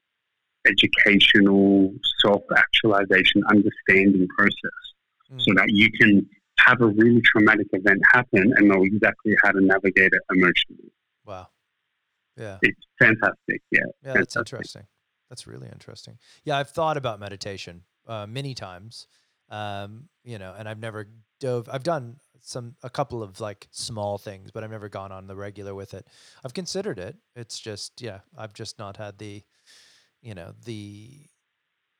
educational, self actualization, understanding process, Mm. so that you can have a really traumatic event happen and know exactly how to navigate it emotionally. Wow. Yeah. It's fantastic. Yeah. Yeah, that's interesting. That's really interesting. Yeah, I've thought about meditation uh, many times, um, you know, and I've never dove. I've done some a couple of like small things, but I've never gone on the regular with it. I've considered it. It's just yeah, I've just not had the, you know, the.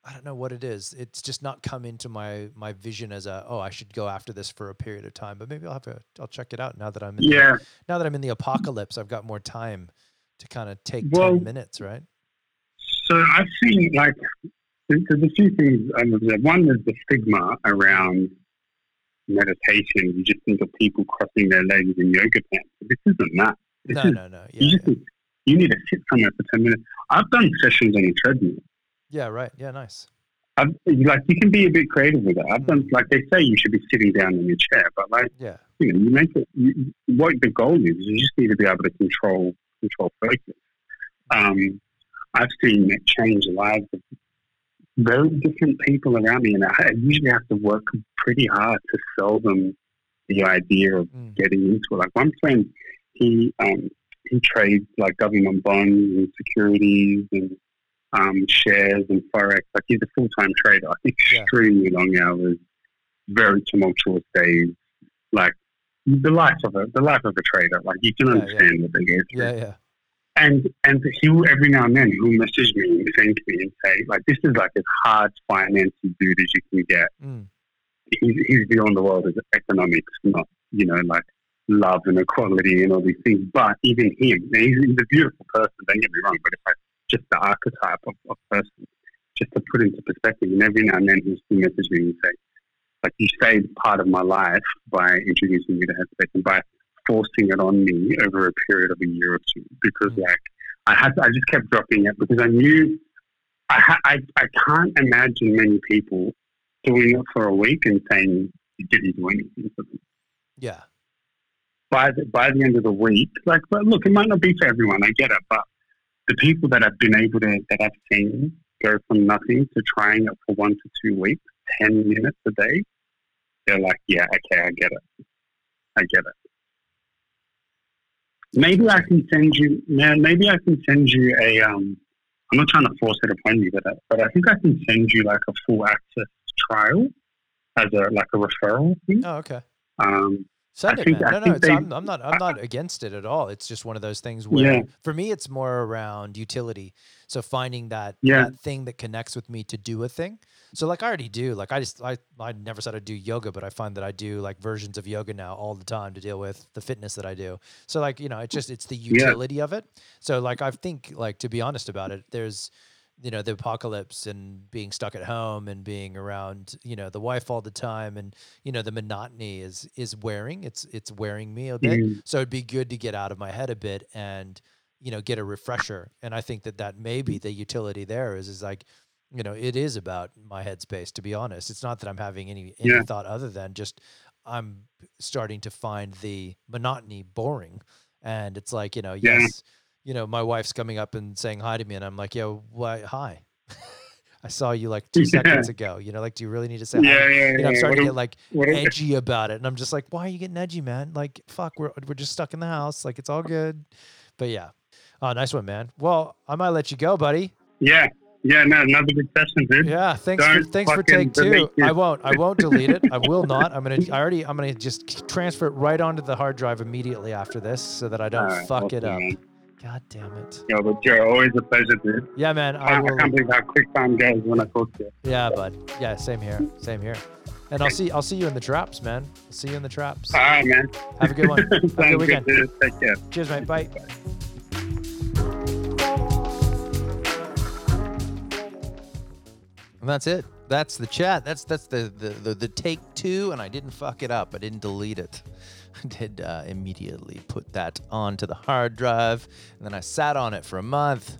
I don't know what it is. It's just not come into my my vision as a oh I should go after this for a period of time. But maybe I'll have to I'll check it out now that I'm in the- Yeah. now that I'm in the apocalypse. I've got more time to kind of take Well- ten minutes, right? So I've seen like there's a few things I've observed. One is the stigma around meditation. You just think of people crossing their legs in yoga pants. This isn't that. This No, is, no, no. Yeah, you just yeah. you need to sit somewhere for ten minutes. I've done sessions on a treadmill. Yeah, right. Yeah, nice. I've, like you can be a bit creative with it. I've done like they say you should be sitting down in your chair, but like Yeah. you know you make it. You, what the goal is, you just need to be able to control control focus. Um, I've seen it change lives of very different people around me, and I I usually have to work pretty hard to sell them the idea of Mm. getting into it. Like one friend, he um, he trades like government bonds and securities and um, shares and forex. Like he's a full time trader. Yeah. extremely long hours, very tumultuous days. Like the life of a the life of a trader. Like you can Yeah, yeah. understand what they go through. Yeah, yeah. And and he will every now and then he'll message me and thank me and say like this is like as hard financing dude as you can get. Mm. He's, he's beyond the world of economics, not you know like love and equality and all these things. But even him, he's, he's a beautiful person. Don't get me wrong, but if I just the archetype of, of person, just to put into perspective, and every now and then he'll still message me and say like you saved part of my life by introducing me to Headspace and by forcing it on me over a period of a year or two because Mm. like I had I just kept dropping it because I knew I, ha- I I can't imagine many people doing it for a week and saying it didn't do anything for them. Yeah. By the, by the end of the week, like, but look, it might not be for everyone. I get it, but the people that I've been able to that I've seen go from nothing to trying it for one to two weeks, ten minutes a day, they're like, yeah, okay, I get it, I get it. Maybe I can send you, man. Maybe I can send you a. Um, I'm not trying to force it upon you, but I, but I think I can send you like a full access trial as a like a referral thing. Oh, okay. Um, Send it, think- man. I No, no, they- I'm, I'm not. I'm not against it at all. It's just one of those things where, Yeah. for me, it's more around utility. So finding that Yeah. that thing that connects with me to do a thing. So like I already do. Like I just I I never said I do yoga, but I find that I do like versions of yoga now all the time to deal with the fitness that I do. So like you know, it's just it's the utility of it. So like I think like to be honest about it, there's you know the apocalypse and being stuck at home and being around you know the wife all the time and you know the monotony is is wearing it's it's wearing me a bit Mm. so it'd be good to get out of my head a bit and you know get a refresher and i think that that may be the utility there is is like you know it is about my headspace to be honest it's not that i'm having any any Yeah. thought other than just i'm starting to find the monotony boring and it's like you know Yeah. You know my wife's coming up and saying hi to me and i'm like yo why hi i saw you like two Yeah. seconds ago you know like do you really need to say hi yeah, yeah, you know. I'm starting to get like edgy about it, and I'm just like, why are you getting edgy, man? Like, fuck, we're we're just stuck in the house, like it's all good. But yeah, oh, nice one, man. Well, I might let you go, buddy. yeah, yeah. No, another good session, dude. Yeah, thanks for thanks for take two. I won't I won't delete it. I will not. I'm gonna I already I'm gonna just transfer it right onto the hard drive immediately after this, so that I don't Alright, fuck it awesome, up. God damn it. Yeah, but Joe, always a pleasure, dude. Yeah, man. I, I I will. can't believe how quick time goes when I talk to you. Yeah, bud. Yeah, same here. Same here. And I'll see I'll see you in the traps, man. I'll see you in the traps. All right, man. Have a good one. Have a good good, weekend. dude. Take care. Cheers, mate. Bye. And that's it. That's the chat. That's that's the the, the, the take two, and I didn't fuck it up. I didn't delete it. Did uh, immediately put that onto the hard drive, and then I sat on it for a month.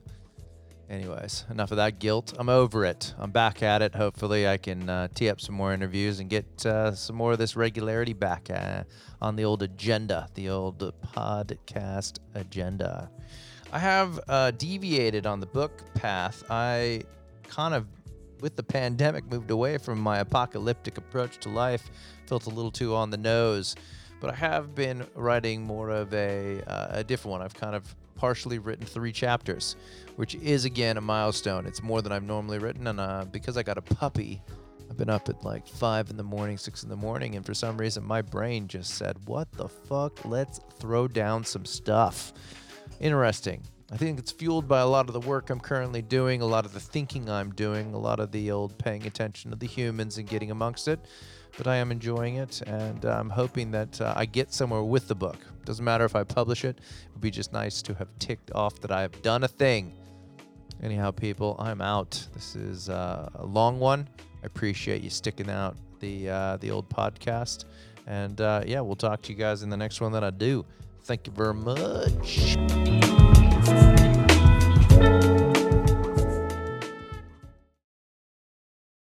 Anyways, enough of that guilt. I'm over it. I'm back at it. Hopefully, I can uh, tee up some more interviews and get uh, some more of this regularity back uh, on the old agenda, the old podcast agenda. I have uh, deviated on the book path. I kind of, with the pandemic, moved away from my apocalyptic approach to life. Felt a little too on the nose, but I have been writing more of a, uh, a different one. I've kind of partially written three chapters, which is again a milestone. It's more than I've normally written, and uh, because I got a puppy, I've been up at like five in the morning, six in the morning, and for some reason my brain just said, "What the fuck? Let's throw down some stuff." interesting. I think it's fueled by a lot of the work I'm currently doing, a lot of the thinking I'm doing, a lot of the old paying attention to the humans and getting amongst it. But I am enjoying it, and I'm hoping that uh, I get somewhere with the book. Doesn't matter if I publish it, it would be just nice to have ticked off that I have done a thing. Anyhow, people, I'm out. This is uh, a long one. I appreciate you sticking out the uh, the old podcast, and uh, yeah, we'll talk to you guys in the next one that I do. Thank you very much.